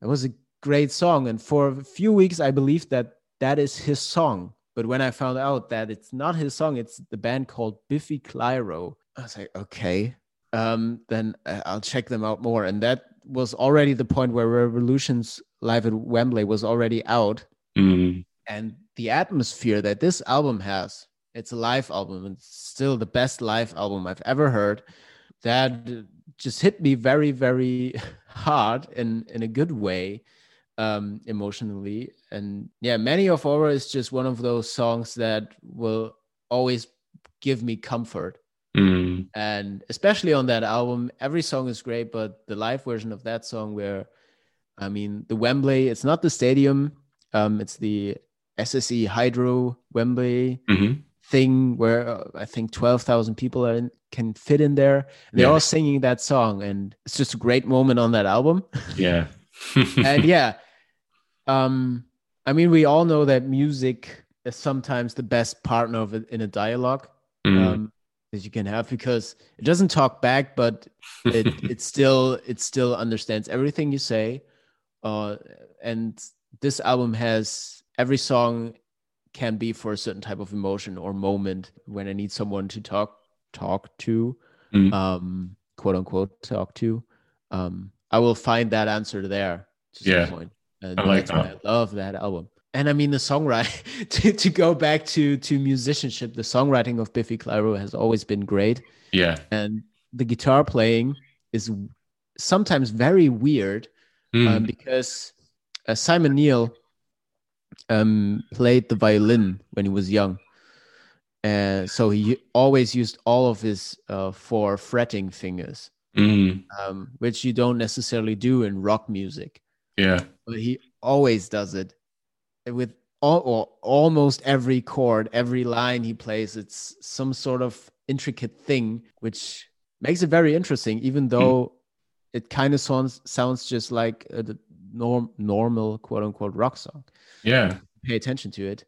B: it was a great song. And for a few weeks, I believed that that is his song. But when I found out that it's not his song, it's the band called Biffy Clyro. I was like, okay, um, then uh, I'll check them out more. And that was already the point where Revolutions live at Wembley was already out,
A: Mm.
B: and the atmosphere that this album has. It's a live album, and still the best live album I've ever heard. That just hit me very, very hard in in a good way, um, emotionally. And yeah, Many of Horror is just one of those songs that will always give me comfort
A: Mm.
B: and especially on that album every song is great but the live version of that song where i mean the wembley it's not the stadium um it's the sse hydro wembley
A: Mhm.
B: thing where uh, i think 12,000 people are in, can fit in there they're
A: Yeah.
B: all singing that song and it's just a great moment on that album
A: Yeah.
B: and yeah um i mean we all know that music is sometimes the best partner of it in a dialogue
A: Mm.
B: um, that you can have because it doesn't talk back, but it it still it still understands everything you say. Uh, and this album has every song can be for a certain type of emotion or moment when I need someone to talk talk to,
A: Mm.
B: um, quote unquote talk to. Um, I will find that answer there
A: Yeah.
B: point. And
A: I like
B: that's why I love that album. And I mean the songwriting to, to go back to to musicianship, the songwriting of Biffy Clyro has always been great.
A: yeah.
B: And the guitar playing is sometimes very weird
A: Mm.
B: um, because uh, Simon Neil um, played the violin when he was young. Uh, so he always used all of his uh, four fretting fingers,
A: Mm.
B: um, which you don't necessarily do in rock music
A: Yeah.
B: but he always does it with all, or almost every chord, every line he plays. It's some sort of intricate thing, which makes it very interesting, even though it kind of sounds sounds just like a norm, normal quote unquote rock song.
A: Yeah.
B: Pay attention to it.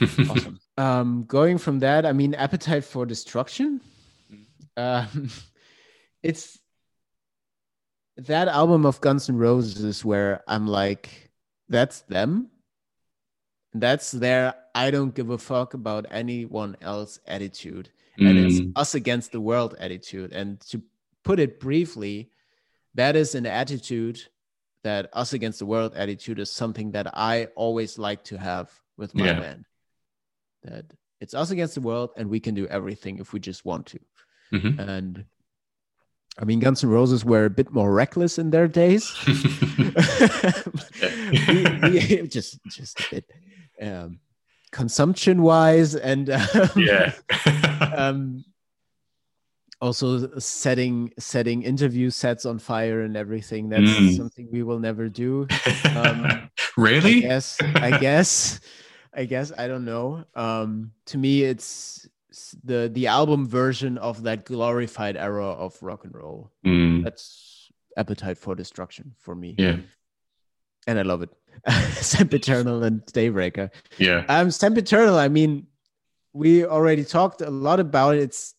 B: Awesome. um, going from that, I mean, Appetite for Destruction. Um, it's that album of Guns N' Roses where I'm like, that's them. That's their I don't give a fuck about anyone else attitude. And it's
A: Mm.
B: us against the world attitude. And to put it briefly, that is an attitude that us against the world attitude is something that I always like to have with my
A: Yeah.
B: band. That it's us against the world and we can do everything if we just want to.
A: Mhm.
B: And I mean, Guns N' Roses were a bit more reckless in their days. we, we, just, just a bit, um, consumption-wise, and um,
A: yeah.
B: um, also setting setting interview sets on fire and everything. That's
A: Mm.
B: something we will never do. um,
A: really?
B: yes I guess. I guess. I don't know. Um, to me, it's the the album version of that glorified era of rock and roll.
A: Mm.
B: That's Appetite for Destruction for me,
A: Yeah.
B: and I love it. Sempiternal and Daybreaker.
A: Yeah.
B: Um, Sempiternal. I mean, we already talked a lot about it. It's,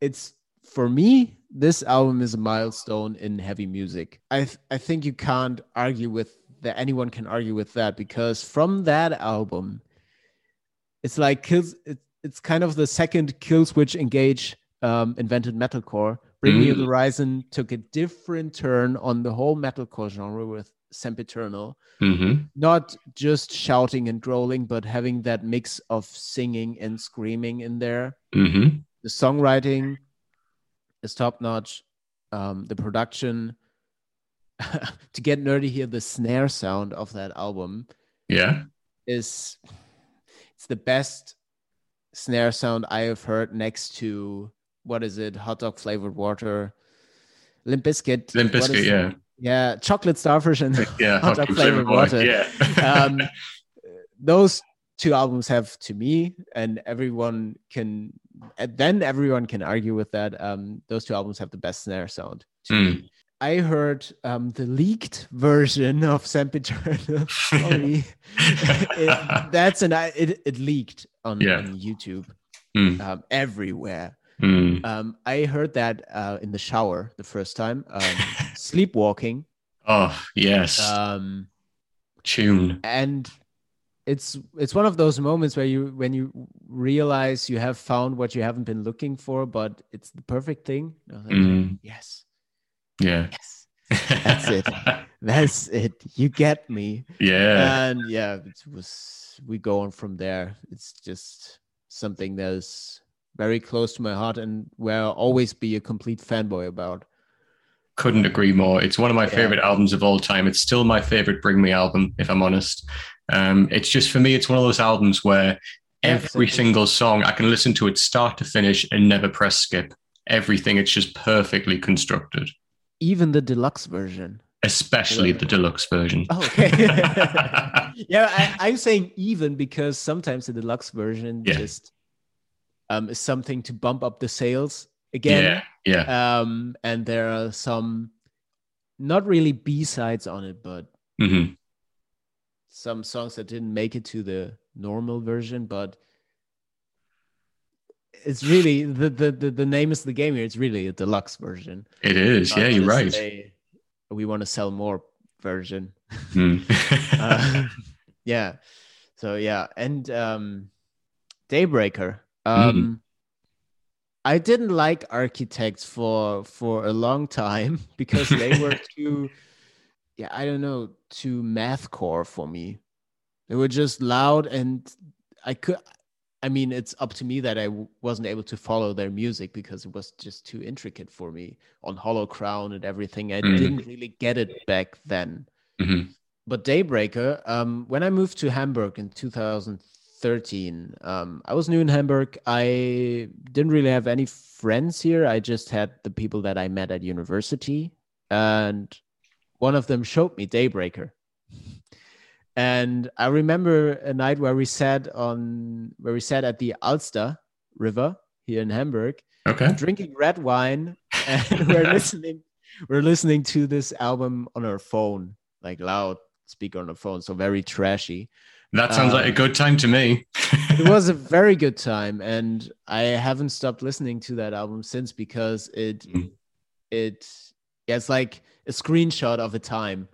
B: it's for me. This album is a milestone in heavy music. I th- I think you can't argue with that. Anyone can argue with that because from that album, it's like kills. It, it's kind of the second Killswitch Engage um, invented metalcore. Bring Me
A: Mm.
B: the Horizon took a different turn on the whole metalcore genre with Sempiternal
A: hmm
B: not just shouting and growling, but having that mix of singing and screaming in there.
A: hmm
B: The songwriting is top notch. Um, the production, to get nerdy here, the snare sound of that album
A: Yeah.
B: is it's the best snare sound I have heard next to what is it? Hot dog flavored water, Limp Bizkit.
A: Limp
B: what
A: Bizkit,
B: is-
A: yeah.
B: yeah, chocolate starfish and
A: Yeah.
B: Hot dog flavored water.
A: Yeah.
B: um, those two albums have to me and everyone can and then everyone can argue with that um, those two albums have the best snare sound to
A: Mm.
B: I heard um, the leaked version of sempiternal Sorry. It- that's an it, it leaked on,
A: Yeah.
B: on youtube
A: Mm.
B: um, everywhere
A: Mm.
B: um, i heard that uh, in the shower the first time um, sleepwalking
A: Oh, yes.
B: um,
A: Tune.
B: and it's it's one of those moments where you when you realize you have found what you haven't been looking for, but it's the perfect thing. Like,
A: Mm.
B: Yes,
A: Yeah.
B: yes, that's it. That's it. You get me.
A: yeah.
B: And yeah, it was we go on from there. It's just something that's very close to my heart and where I'll always be a complete fanboy about.
A: Couldn't agree more. It's one of my
B: Yeah.
A: favorite albums of all time. It's still my favorite Bring Me album, if I'm honest. Um, it's just for me, it's one of those albums where every single song I can listen to it start to finish and never press skip. Everything, it's just perfectly constructed,
B: Even the deluxe version.
A: especially the deluxe version.
B: Oh, okay. yeah, I, I'm saying even because sometimes the deluxe version
A: Yeah.
B: just um, is something to bump up the sales again.
A: yeah.
B: Um, and there are some not really B sides on it, but
A: hmm
B: some songs that didn't make it to the normal version, but it's really the the the, the name is the game here. It's really a deluxe version.
A: It is.
B: Not
A: Yeah, you're right.
B: a, we want to sell more version.
A: Mm.
B: Uh, yeah. So yeah, and um, Daybreaker. Um, I didn't like Architects for for a long time because they were too, yeah, I don't know, too math core for me. They were just loud, and I could. I mean, it's up to me that I w- wasn't able to follow their music because it was just too intricate for me on Hollow Crown and everything. I
A: Mm.
B: didn't really get it back then
A: Mhm.
B: but Daybreaker, um, when I moved to Hamburg in 2013, um, I was new in Hamburg. I didn't really have any friends here. I just had the people that I met at university, and one of them showed me Daybreaker. And I remember a night where we sat on where we sat at the Alster River here in Hamburg,
A: Okay.
B: drinking red wine, and we're listening. We're listening to this album on our phone, like loud speaker on the phone, so very trashy.
A: That sounds like a
B: Um,
A: good time to me.
B: It was a very good time, and I haven't stopped listening to that album since because it
A: Mm.
B: it yeah, it's like a screenshot of a time,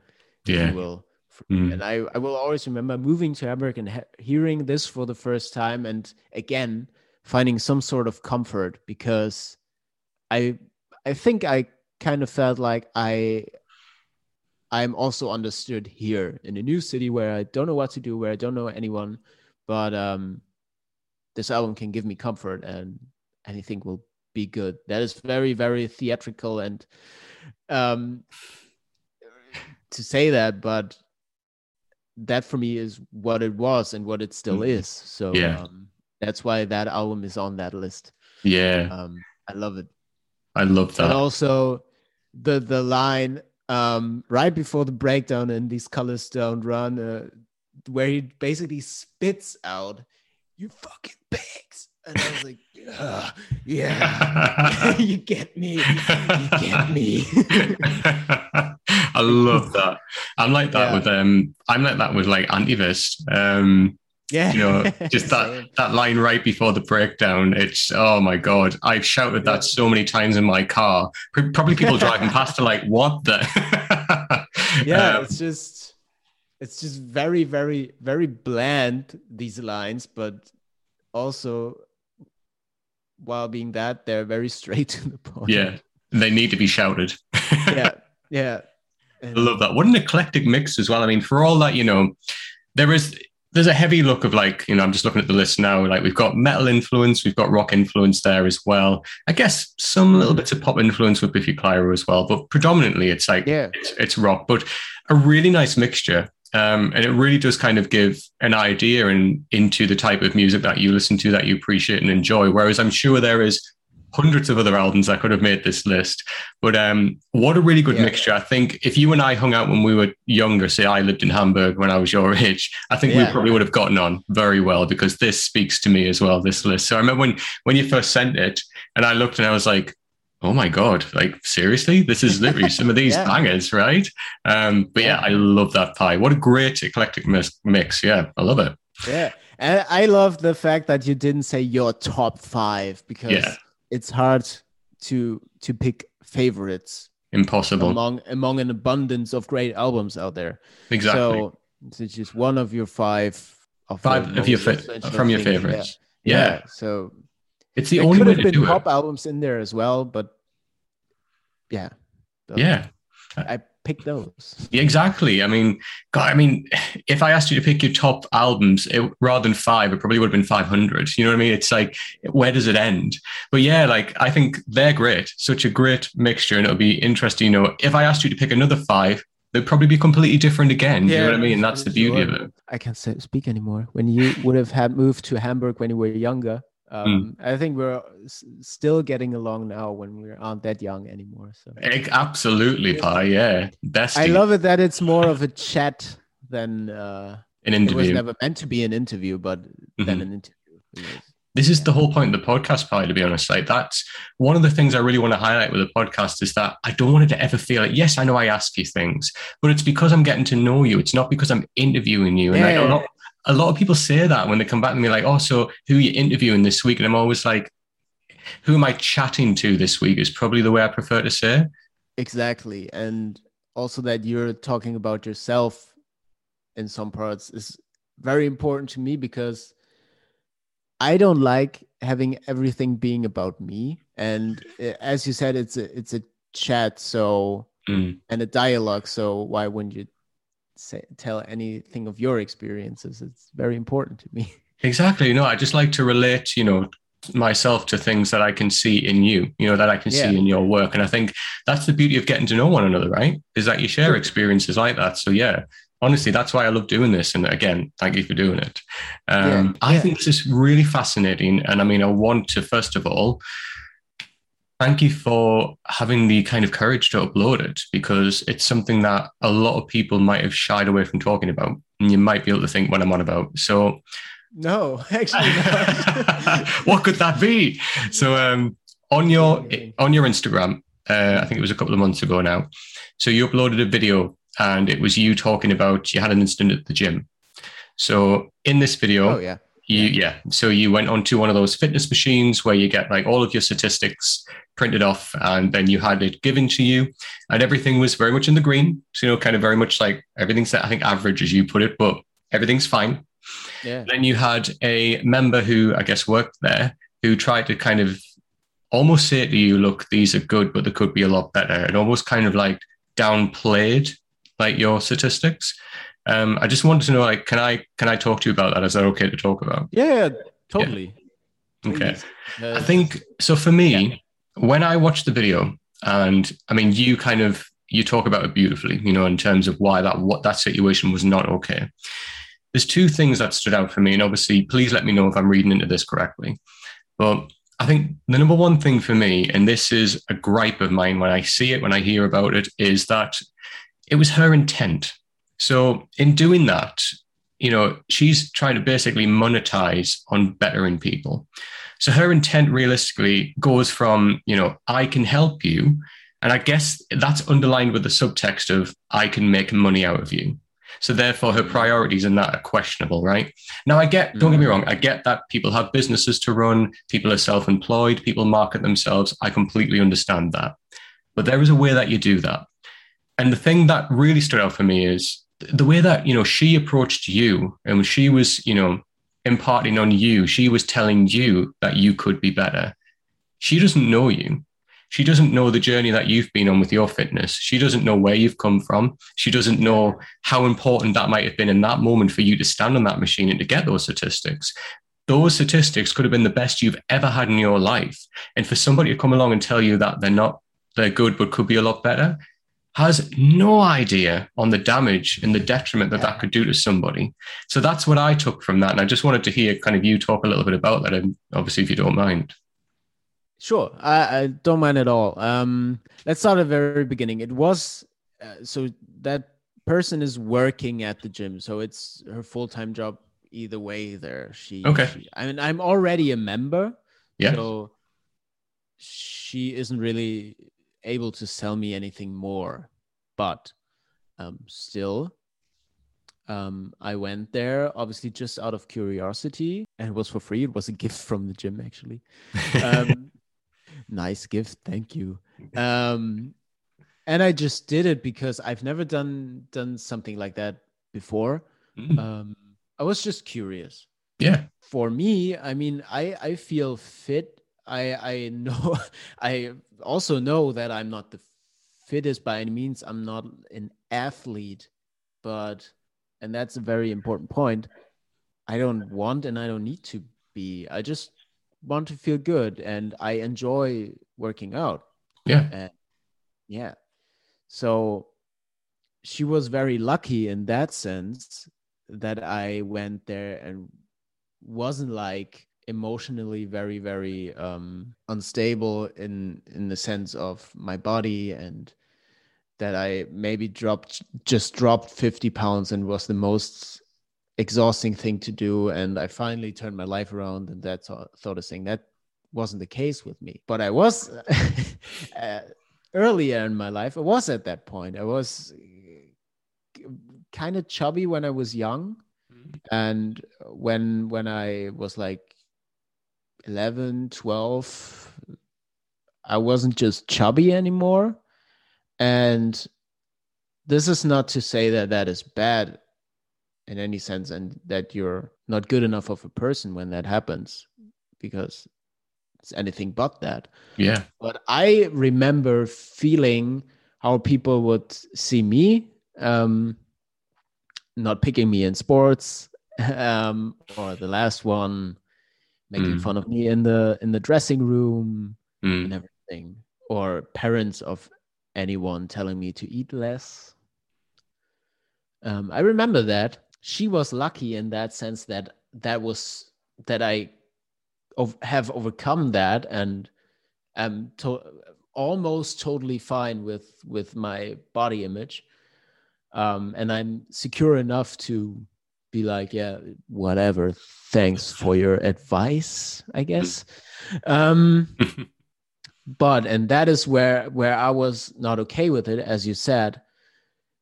B: if
A: Yeah.
B: you will.
A: Mm.
B: And I, I will always remember moving to Hamburg and he- hearing this for the first time, and again finding some sort of comfort because I I think I kind of felt like I I'm also understood here in a new city where I don't know what to do, where I don't know anyone, but um, this album can give me comfort and anything will be good. That is very very theatrical and um to say that, but that for me is what it was and what it still
A: Mm.
B: is. So
A: Yeah.
B: um, that's why that album is on that list.
A: Yeah,
B: Um, I love it.
A: I love
B: And
A: that.
B: also the the line um, right before the breakdown in these colors don't run, uh, where he basically spits out, "You fucking pigs," and I was like, "Yeah, yeah, you get me, you get me."
A: I love that. I'm like that
B: Yeah.
A: with um I'm like that with like Antivist. Um
B: yeah,
A: you know, just that that line right before the breakdown. It's oh my god! I've shouted that so many times in my car. Probably people driving past are like, "What the?"
B: yeah
A: Um,
B: it's just it's just very very very bland these lines but also while being that they're very straight to the point
A: yeah, they need to be shouted.
B: yeah yeah
A: I love that. What an eclectic mix as well. I mean, for all that, you know, there is there's a heavy look of like, you know, I'm just looking at the list now. Like we've got metal influence, we've got rock influence there as well. I guess some little bits of pop influence with Biffy Clyro as well, but predominantly it's like
B: yeah
A: it's, it's rock, but a really nice mixture. Um, and it really does kind of give an idea and into the type of music that you listen to that you appreciate and enjoy. Whereas I'm sure there is hundreds of other albums that could have made this list. But um, what a really good
B: Yeah.
A: mixture. I think if you and I hung out when we were younger, say I lived in Hamburg when I was your age, I think we probably would have gotten on very well because this speaks to me as well, this list. So I remember when when you first sent it and I looked and I was like, oh my God, like seriously? This is literally some of these
B: Yeah.
A: bangers, right? Um, but yeah, I love that Pi. What a great eclectic mix. mix. Yeah, I love it.
B: yeah and i love the fact that you didn't say your top five because
A: Yeah.
B: It's hard to to pick favorites
A: Impossible.
B: among among an abundance of great albums out there
A: exactly.
B: So it's just one of your five of
A: Five of your fa- from your
B: things,
A: favorites.
B: Yeah.
A: Yeah.
B: yeah. So
A: It's the only
B: could
A: way
B: have
A: to
B: been pop
A: it.
B: albums in there as well, but yeah.
A: Yeah.
B: I picked those.
A: Yeah, exactly. I mean, God, I mean, if I asked you to pick your top albums it, rather than five, it probably would have been 500. You know what I mean? It's like, where does it end? But yeah, like, I think they're great. Such a great mixture. And it'll be interesting. You know, if I asked you to pick another five, they'd probably be completely different again. you know what I mean? And that's the beauty of it.
B: I can't speak anymore. When you would have had moved to Hamburg when you were younger, um, I think we're s- still getting along now when we aren't that young anymore. So
A: Ec- Absolutely, Pi. Yeah. Best.
B: I love it that it's more of a chat than uh,
A: an
B: it was never meant to be an interview, but than
A: Mhm.
B: an interview.
A: This is the whole point of the podcast Pi, to be honest like that's one of the things i really want to highlight with the podcast is that i don't want it to ever feel like yes i know i ask you things but it's because i'm getting to know you it's not because i'm interviewing you and like, a,
B: Yeah.
A: A lot of people say that when they come back to me like oh so who are you interviewing this week and i'm always like who am i chatting to this week is probably the way i prefer to say
B: Exactly. And also that you're talking about yourself in some parts is very important to me because I don't like having everything being about me. And as you said, it's a it's a chat, so
A: Mm.
B: and a dialogue. So why wouldn't you say tell anything of your experiences? It's very important to me.
A: exactly you know i just like to relate you know myself to things that i can see in you you know that i can
B: Yeah.
A: see in your work and i think that's the beauty of getting to know one another right is that you share experiences like that so yeah honestly that's why i love doing this and again thank you for doing it um,
B: Yeah.
A: i
B: Yeah.
A: think this is really fascinating and i mean i want to first of all thank you for having the kind of courage to upload it because it's something that a lot of people might have shied away from talking about and you might be able to think what i'm on about so
B: No, actually not.
A: what could that be? So um, on your on your Instagram, uh, I think it was a couple of months ago now. So you uploaded a video, and it was you talking about you had an incident at the gym. So in this video,
B: oh yeah.
A: you yeah, so you went onto one of those fitness machines where you get like all of your statistics printed off, and then you had it given to you, and everything was very much in the green. So you know, kind of very much like everything's I think average as you put it, but everything's fine.
B: Yeah.
A: Then you had a member who I guess worked there who tried to kind of almost say to you, look, these are good, but they could be a lot better, and almost kind of like downplayed like your statistics. Um, I just wanted to know, like, can I can I talk to you about that? Is that okay to talk about?
B: Yeah, totally.
A: Okay.
B: Please.
A: I
B: Uh,
A: think so for me, when I watched the video, and I mean, you kind of you talk about it beautifully, you know, in terms of why that what that situation was not okay. There's two things that stood out for me, and obviously, please let me know if I'm reading into this correctly. But I think the number one thing for me, and this is a gripe of mine when I see it, when I hear about it, is that it was her intent. So in doing that, you know, she's trying to basically monetize on bettering people. So her intent realistically goes from, you know, I can help you. And I guess that's underlined with the subtext of I can make money out of you. So therefore her priorities in that are questionable, right? Now I get, don't get me mm. wrong, I get that people have businesses to run, people are self-employed, people market themselves. I completely understand that. But there is a way that you do that. And the thing that really stood out for me is the way that, you know, she approached you and she was, you know, imparting on you. She was telling you that you could be better. She doesn't know you. She doesn't know the journey that you've been on with your fitness. She doesn't know where you've come from. She doesn't know how important that might have been in that moment for you to stand on that machine and to get those statistics. Those statistics could have been the best you've ever had in your life. And for somebody to come along and tell you that they're not, they're good, but could be a lot better, has no idea on the damage and the detriment that that could do to somebody. So that's what I took from that. And I just wanted to hear kind of you talk a little bit about that. And obviously, if you don't mind.
B: Sure, I, I don't mind at all. Um, let's start at the very beginning. It was uh, so that person is working at the gym, so it's her full time job. Either way, there she.
A: Okay.
B: she- I mean, I'm already a member,
A: Yeah.
B: so she isn't really able to sell me anything more. But um, still, um, I went there obviously just out of curiosity, and it was for free. It was a gift from the gym, actually. Um, nice gift, thank you. Um, and I just did it because I've never done done something like that before.
A: Mm.
B: Um, I was just curious.
A: Yeah.
B: For me, I mean, I I feel fit. I I know I also know that I'm not the fittest by any means. I'm not an athlete, but and that's a very important point. I don't want and I don't need to be. I just want to feel good and I enjoy working out.
A: Yeah.
B: And yeah. So she was very lucky in that sense that I went there and wasn't like emotionally very very um unstable in in the sense of my body and that I maybe dropped just dropped 50 pounds and was the most exhausting thing to do. And I finally turned my life around and that sort of thing. That wasn't the case with me but I was uh, earlier in my life. I was at that point. I was kind of chubby when I was young, mm-hmm. and when when I was like 11, 12, I wasn't just chubby anymore. And this is not to say that that is bad in any sense and that you're not good enough of a person when that happens because it's anything but that.
A: Yeah.
B: But I remember feeling how people would see me um, not picking me in sports, um, or the last one making mm. fun of me in the in the dressing room mm. and everything, or parents of anyone telling me to eat less. Um, I remember that she was lucky in that sense that that was that I have overcome that and am to- almost totally fine with with my body image um, and I'm secure enough to be like, yeah, whatever. Thanks for your advice, I guess. Um, but and that is where where I was not okay with it, as you said.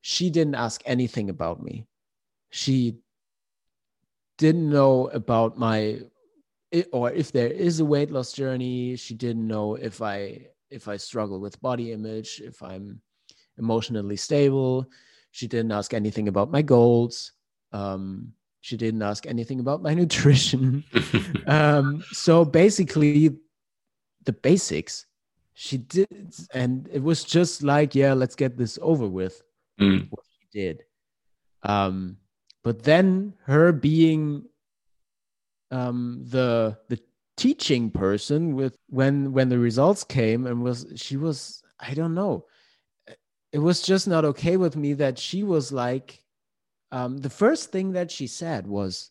B: She didn't ask anything about me. She didn't know about my or if there is a weight loss journey she didn't know if i if i struggle with body image if i'm emotionally stable she didn't ask anything about my goals. Um, she didn't ask anything about my nutrition. um, so basically, the basics she did, and it was just like, yeah, let's get this over with. Mm. What she did. Um, but then her being um, the the teaching person with when when the results came and was she was I don't know it was just not okay with me that she was like um, the first thing that she said was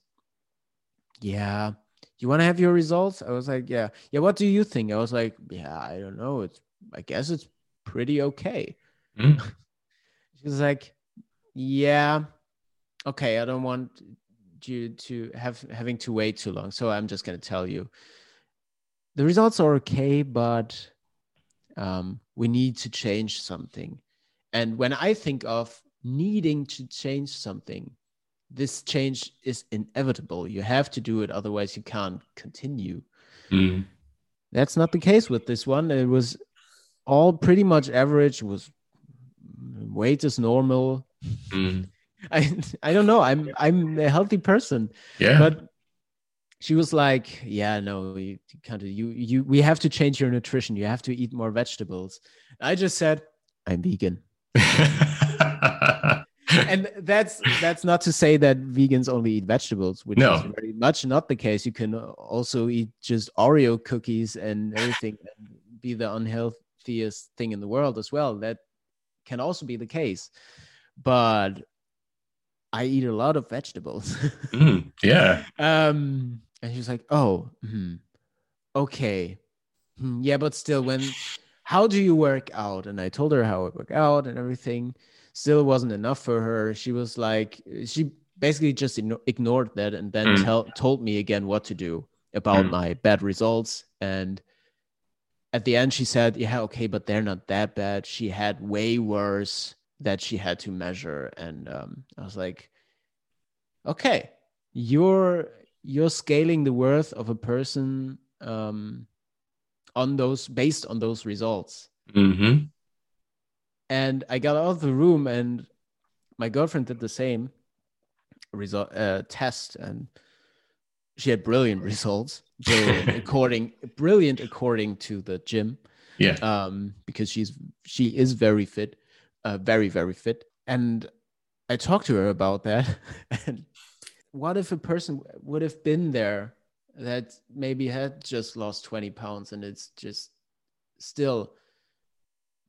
B: yeah you want to have your results? I was like yeah. Yeah what do you think? I was like yeah i don't know. It's i guess it's pretty okay. Mm. she was like yeah okay i don't want you to have having to wait too long so i'm just going to tell you. The results are okay but um, we need to change something. And when I think of needing to change something, this change is inevitable. You have to do it, otherwise, you can't continue. Mm. That's not the case with this one. It was all pretty much average. It was weight is normal. Mm. I I don't know. I'm I'm a healthy person.
A: Yeah.
B: But she was like, "Yeah, no, you can't. You you we have to change your nutrition. You have to eat more vegetables." I just said, "I'm vegan." and that's that's not to say that vegans only eat vegetables, which no. is very much not the case. You can also eat just Oreo cookies and everything and be the unhealthiest thing in the world as well. That can also be the case. But I eat a lot of vegetables.
A: mm, yeah.
B: Um, and she's like, "Oh, hmm, okay, hmm, yeah, but still, when how do you work out? And I told her how I work out and everything. Still wasn't enough for her. She was like, she basically just ignored that and then mm. tell, told me again what to do about mm. my bad results. And at the end, she said, Yeah, okay, but they're not that bad. She had way worse that she had to measure. And um, I was like, Okay, you're you're scaling the worth of a person um, on those based on those results.
A: Mm-hmm.
B: And I got out of the room, and my girlfriend did the same. result uh, test, and she had brilliant results. Brilliant according brilliant according to the gym.
A: Yeah.
B: Um, because she's she is very fit, uh, very very fit, and I talked to her about that. and what if a person would have been there that maybe had just lost 20 pounds and it's just still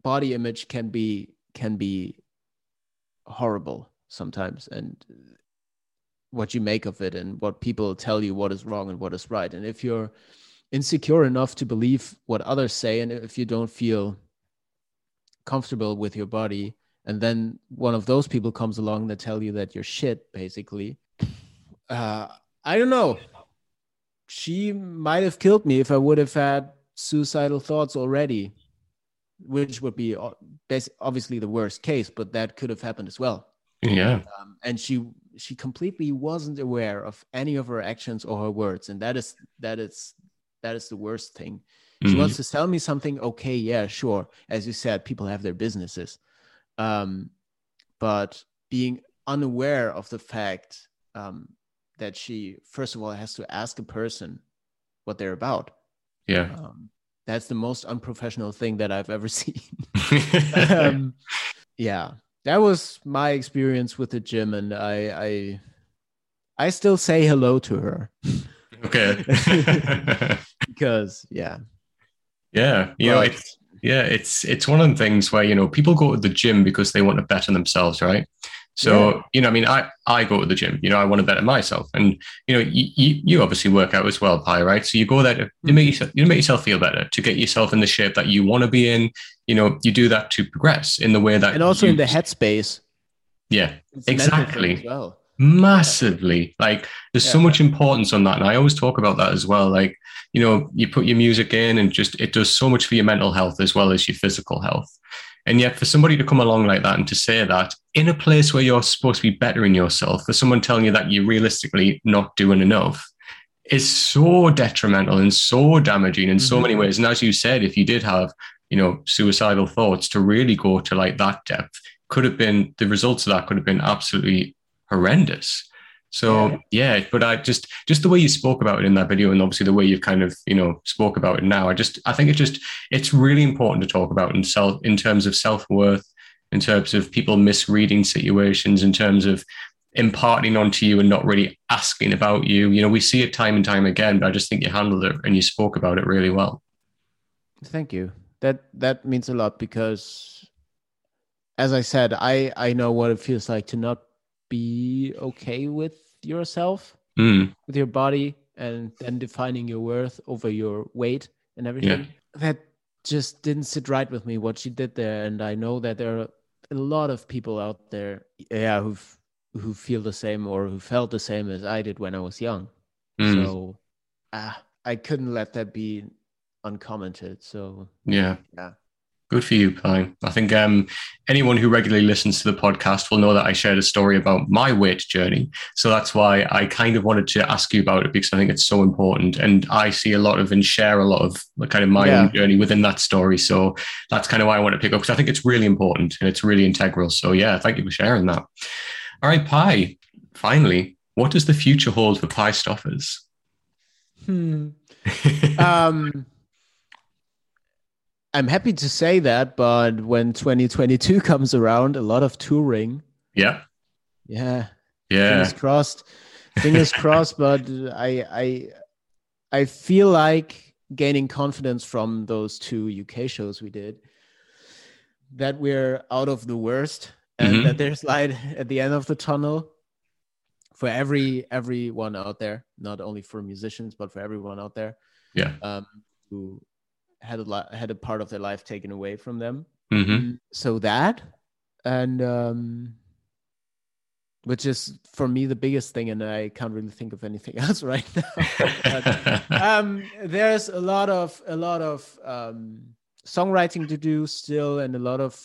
B: body image can be can be horrible sometimes. And what you make of it and what people tell you what is wrong and what is right. And if you're insecure enough to believe what others say and if you don't feel comfortable with your body and then one of those people comes along that tell you that you're shit basically uh, i don't know. She might have killed me if i would have had suicidal thoughts already which would be obviously the worst case but that could have happened as well.
A: Yeah.
B: Um, and she she completely wasn't aware of any of her actions or her words and that is that is that is the worst thing. She mm-hmm. wants to sell me something okay yeah sure. As you said people have their businesses. Um, but being unaware of the fact um, that she first of all has to ask a person what they're about.
A: Yeah.
B: Um, that's the most unprofessional thing that i've ever seen. Um, yeah that was my experience with the gym and i i i still say hello to her.
A: Okay.
B: Because yeah.
A: Yeah you know it's yeah it's it's one of the things where you know people go to the gym because they want to better themselves right so, yeah. you know, I mean, I, I go to the gym, you know, I want to better myself. And, you know, you, you, you obviously work out as well, Pi, right? So you go there to, to make, mm-hmm. yourself, you make yourself feel better, to get yourself in the shape that you want to be in. You know, you do that to progress in the way that.
B: And also
A: you,
B: in the headspace.
A: Yeah, it's exactly. Well. Massively. Like there's yeah. so much importance on that. And I always talk about that as well. Like, you know, you put your music in and just, it does so much for your mental health as well as your physical health. And yet, for somebody to come along like that and to say that in a place where you're supposed to be bettering yourself, for someone telling you that you're realistically not doing enough, is so detrimental and so damaging in mm-hmm. so many ways. And as you said, if you did have, you know, suicidal thoughts to really go to like that depth, could have been the results of that could have been absolutely horrendous. So yeah. but I just just the way you spoke about it in that video, and obviously the way you've kind of you know spoke about it now, I just I think it just it's really important to talk about in self in terms of self worth, in terms of people misreading situations, in terms of imparting onto you and not really asking about you. You know, we see it time and time again, but I just think you handled it and you spoke about it really well.
B: Thank you. That that means a lot because, as I said, I I know what it feels like to not be okay with yourself,
A: mm.
B: with your body, and then defining your worth over your weight and everything. Yeah. That just didn't sit right with me what she did there, and I know that there are a lot of people out there, yeah, who who feel the same or who felt the same as I did when I was young. Mm. So, ah, I couldn't let that be uncommented. So
A: yeah,
B: yeah.
A: Good for you, Pi. I think um, anyone who regularly listens to the podcast will know that I shared a story about my weight journey. So that's why I kind of wanted to ask you about it because I think it's so important. And I see a lot of and share a lot of kind of my yeah. own journey within that story. So that's kind of why I want to pick up because I think it's really important and it's really integral. So yeah, thank you for sharing that. All right, Pi, finally, what does the future hold for Pi Stoffers?
B: Hmm. um, I'm happy to say that, but when 2022 comes around, a lot of touring.
A: Yeah.
B: Yeah.
A: Yeah.
B: Fingers crossed. Fingers crossed. But I, I, I feel like gaining confidence from those two UK shows we did that we're out of the worst and mm-hmm. that there's light at the end of the tunnel for every everyone out there, not only for musicians but for everyone out there.
A: Yeah.
B: Um, who had a lot had a part of their life taken away from them.
A: Mm-hmm.
B: So that, and um, which is for me the biggest thing, and I can't really think of anything else right now. but, um, there's a lot of a lot of um, songwriting to do still, and a lot of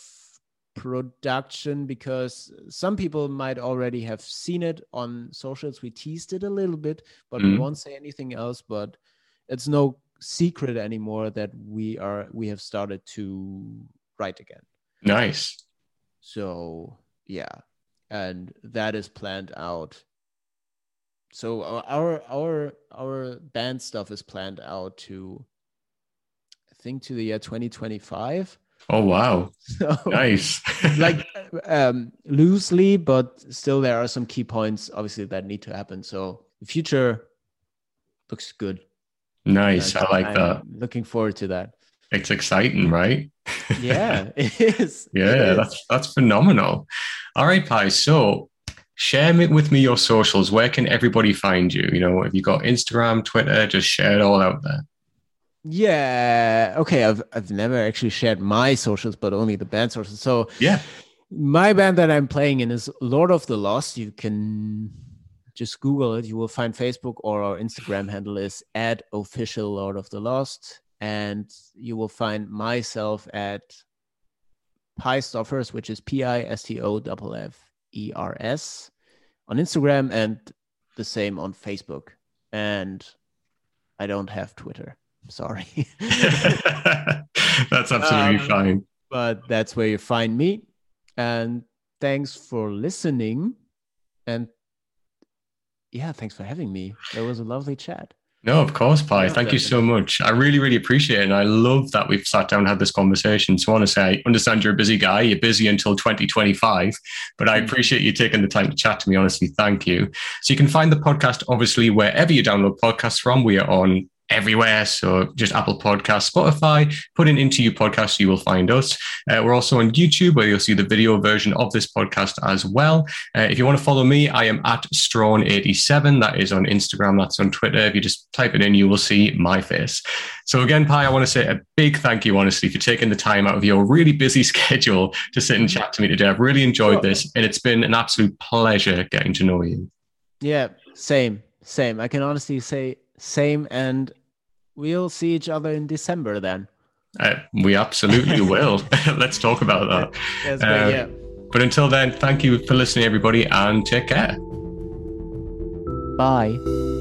B: production because some people might already have seen it on socials. We teased it a little bit, but mm-hmm. we won't say anything else. But it's no secret anymore that we are we have started to write again.
A: Nice.
B: So yeah, and that is planned out so our our our band stuff is planned out to I think to the year 2025.
A: Oh wow. So, nice.
B: like um loosely, but still there are some key points obviously that need to happen. So the future looks good.
A: Nice. I like
B: I'm
A: that.
B: Looking forward to that.
A: It's exciting, right?
B: yeah, it is.
A: yeah,
B: it is.
A: that's that's phenomenal. All right, Pi. So share with me your socials. Where can everybody find you? You know, have you got Instagram, Twitter? Just share it all out there.
B: Yeah. Okay. I've I've never actually shared my socials, but only the band socials. So
A: yeah,
B: my band that I'm playing in is Lord of the Lost. You can just Google it. You will find Facebook or our Instagram handle is at official Lord of the Lost, and you will find myself at Pi Stoffers, which is P I S T O F F E R S on Instagram, and the same on Facebook. And I don't have Twitter. Sorry.
A: that's absolutely um, fine.
B: But that's where you find me. And thanks for listening. And yeah, thanks for having me. It was a lovely chat.
A: No, of course, Pi. Thank you so much. I really, really appreciate it. And I love that we've sat down and had this conversation. So I want to say, I understand you're a busy guy. You're busy until 2025, but I mm. appreciate you taking the time to chat to me. Honestly, thank you. So you can find the podcast, obviously, wherever you download podcasts from. We are on everywhere. So just Apple Podcasts, Spotify, put it into your podcast, you will find us. Uh, we're also on YouTube where you'll see the video version of this podcast as well. Uh, if you want to follow me, I am at Strawn87. That is on Instagram. That's on Twitter. If you just type it in, you will see my face. So again, Pi, I want to say a big thank you, honestly, for taking the time out of your really busy schedule to sit and chat to me today. I've really enjoyed this and it's been an absolute pleasure getting to know you.
B: Yeah, same, same. I can honestly say same. And we'll see each other in December then.
A: Uh, we absolutely will. Let's talk about that.
B: That's great, uh, yeah.
A: But until then, thank you for listening, everybody, and take care.
B: Bye.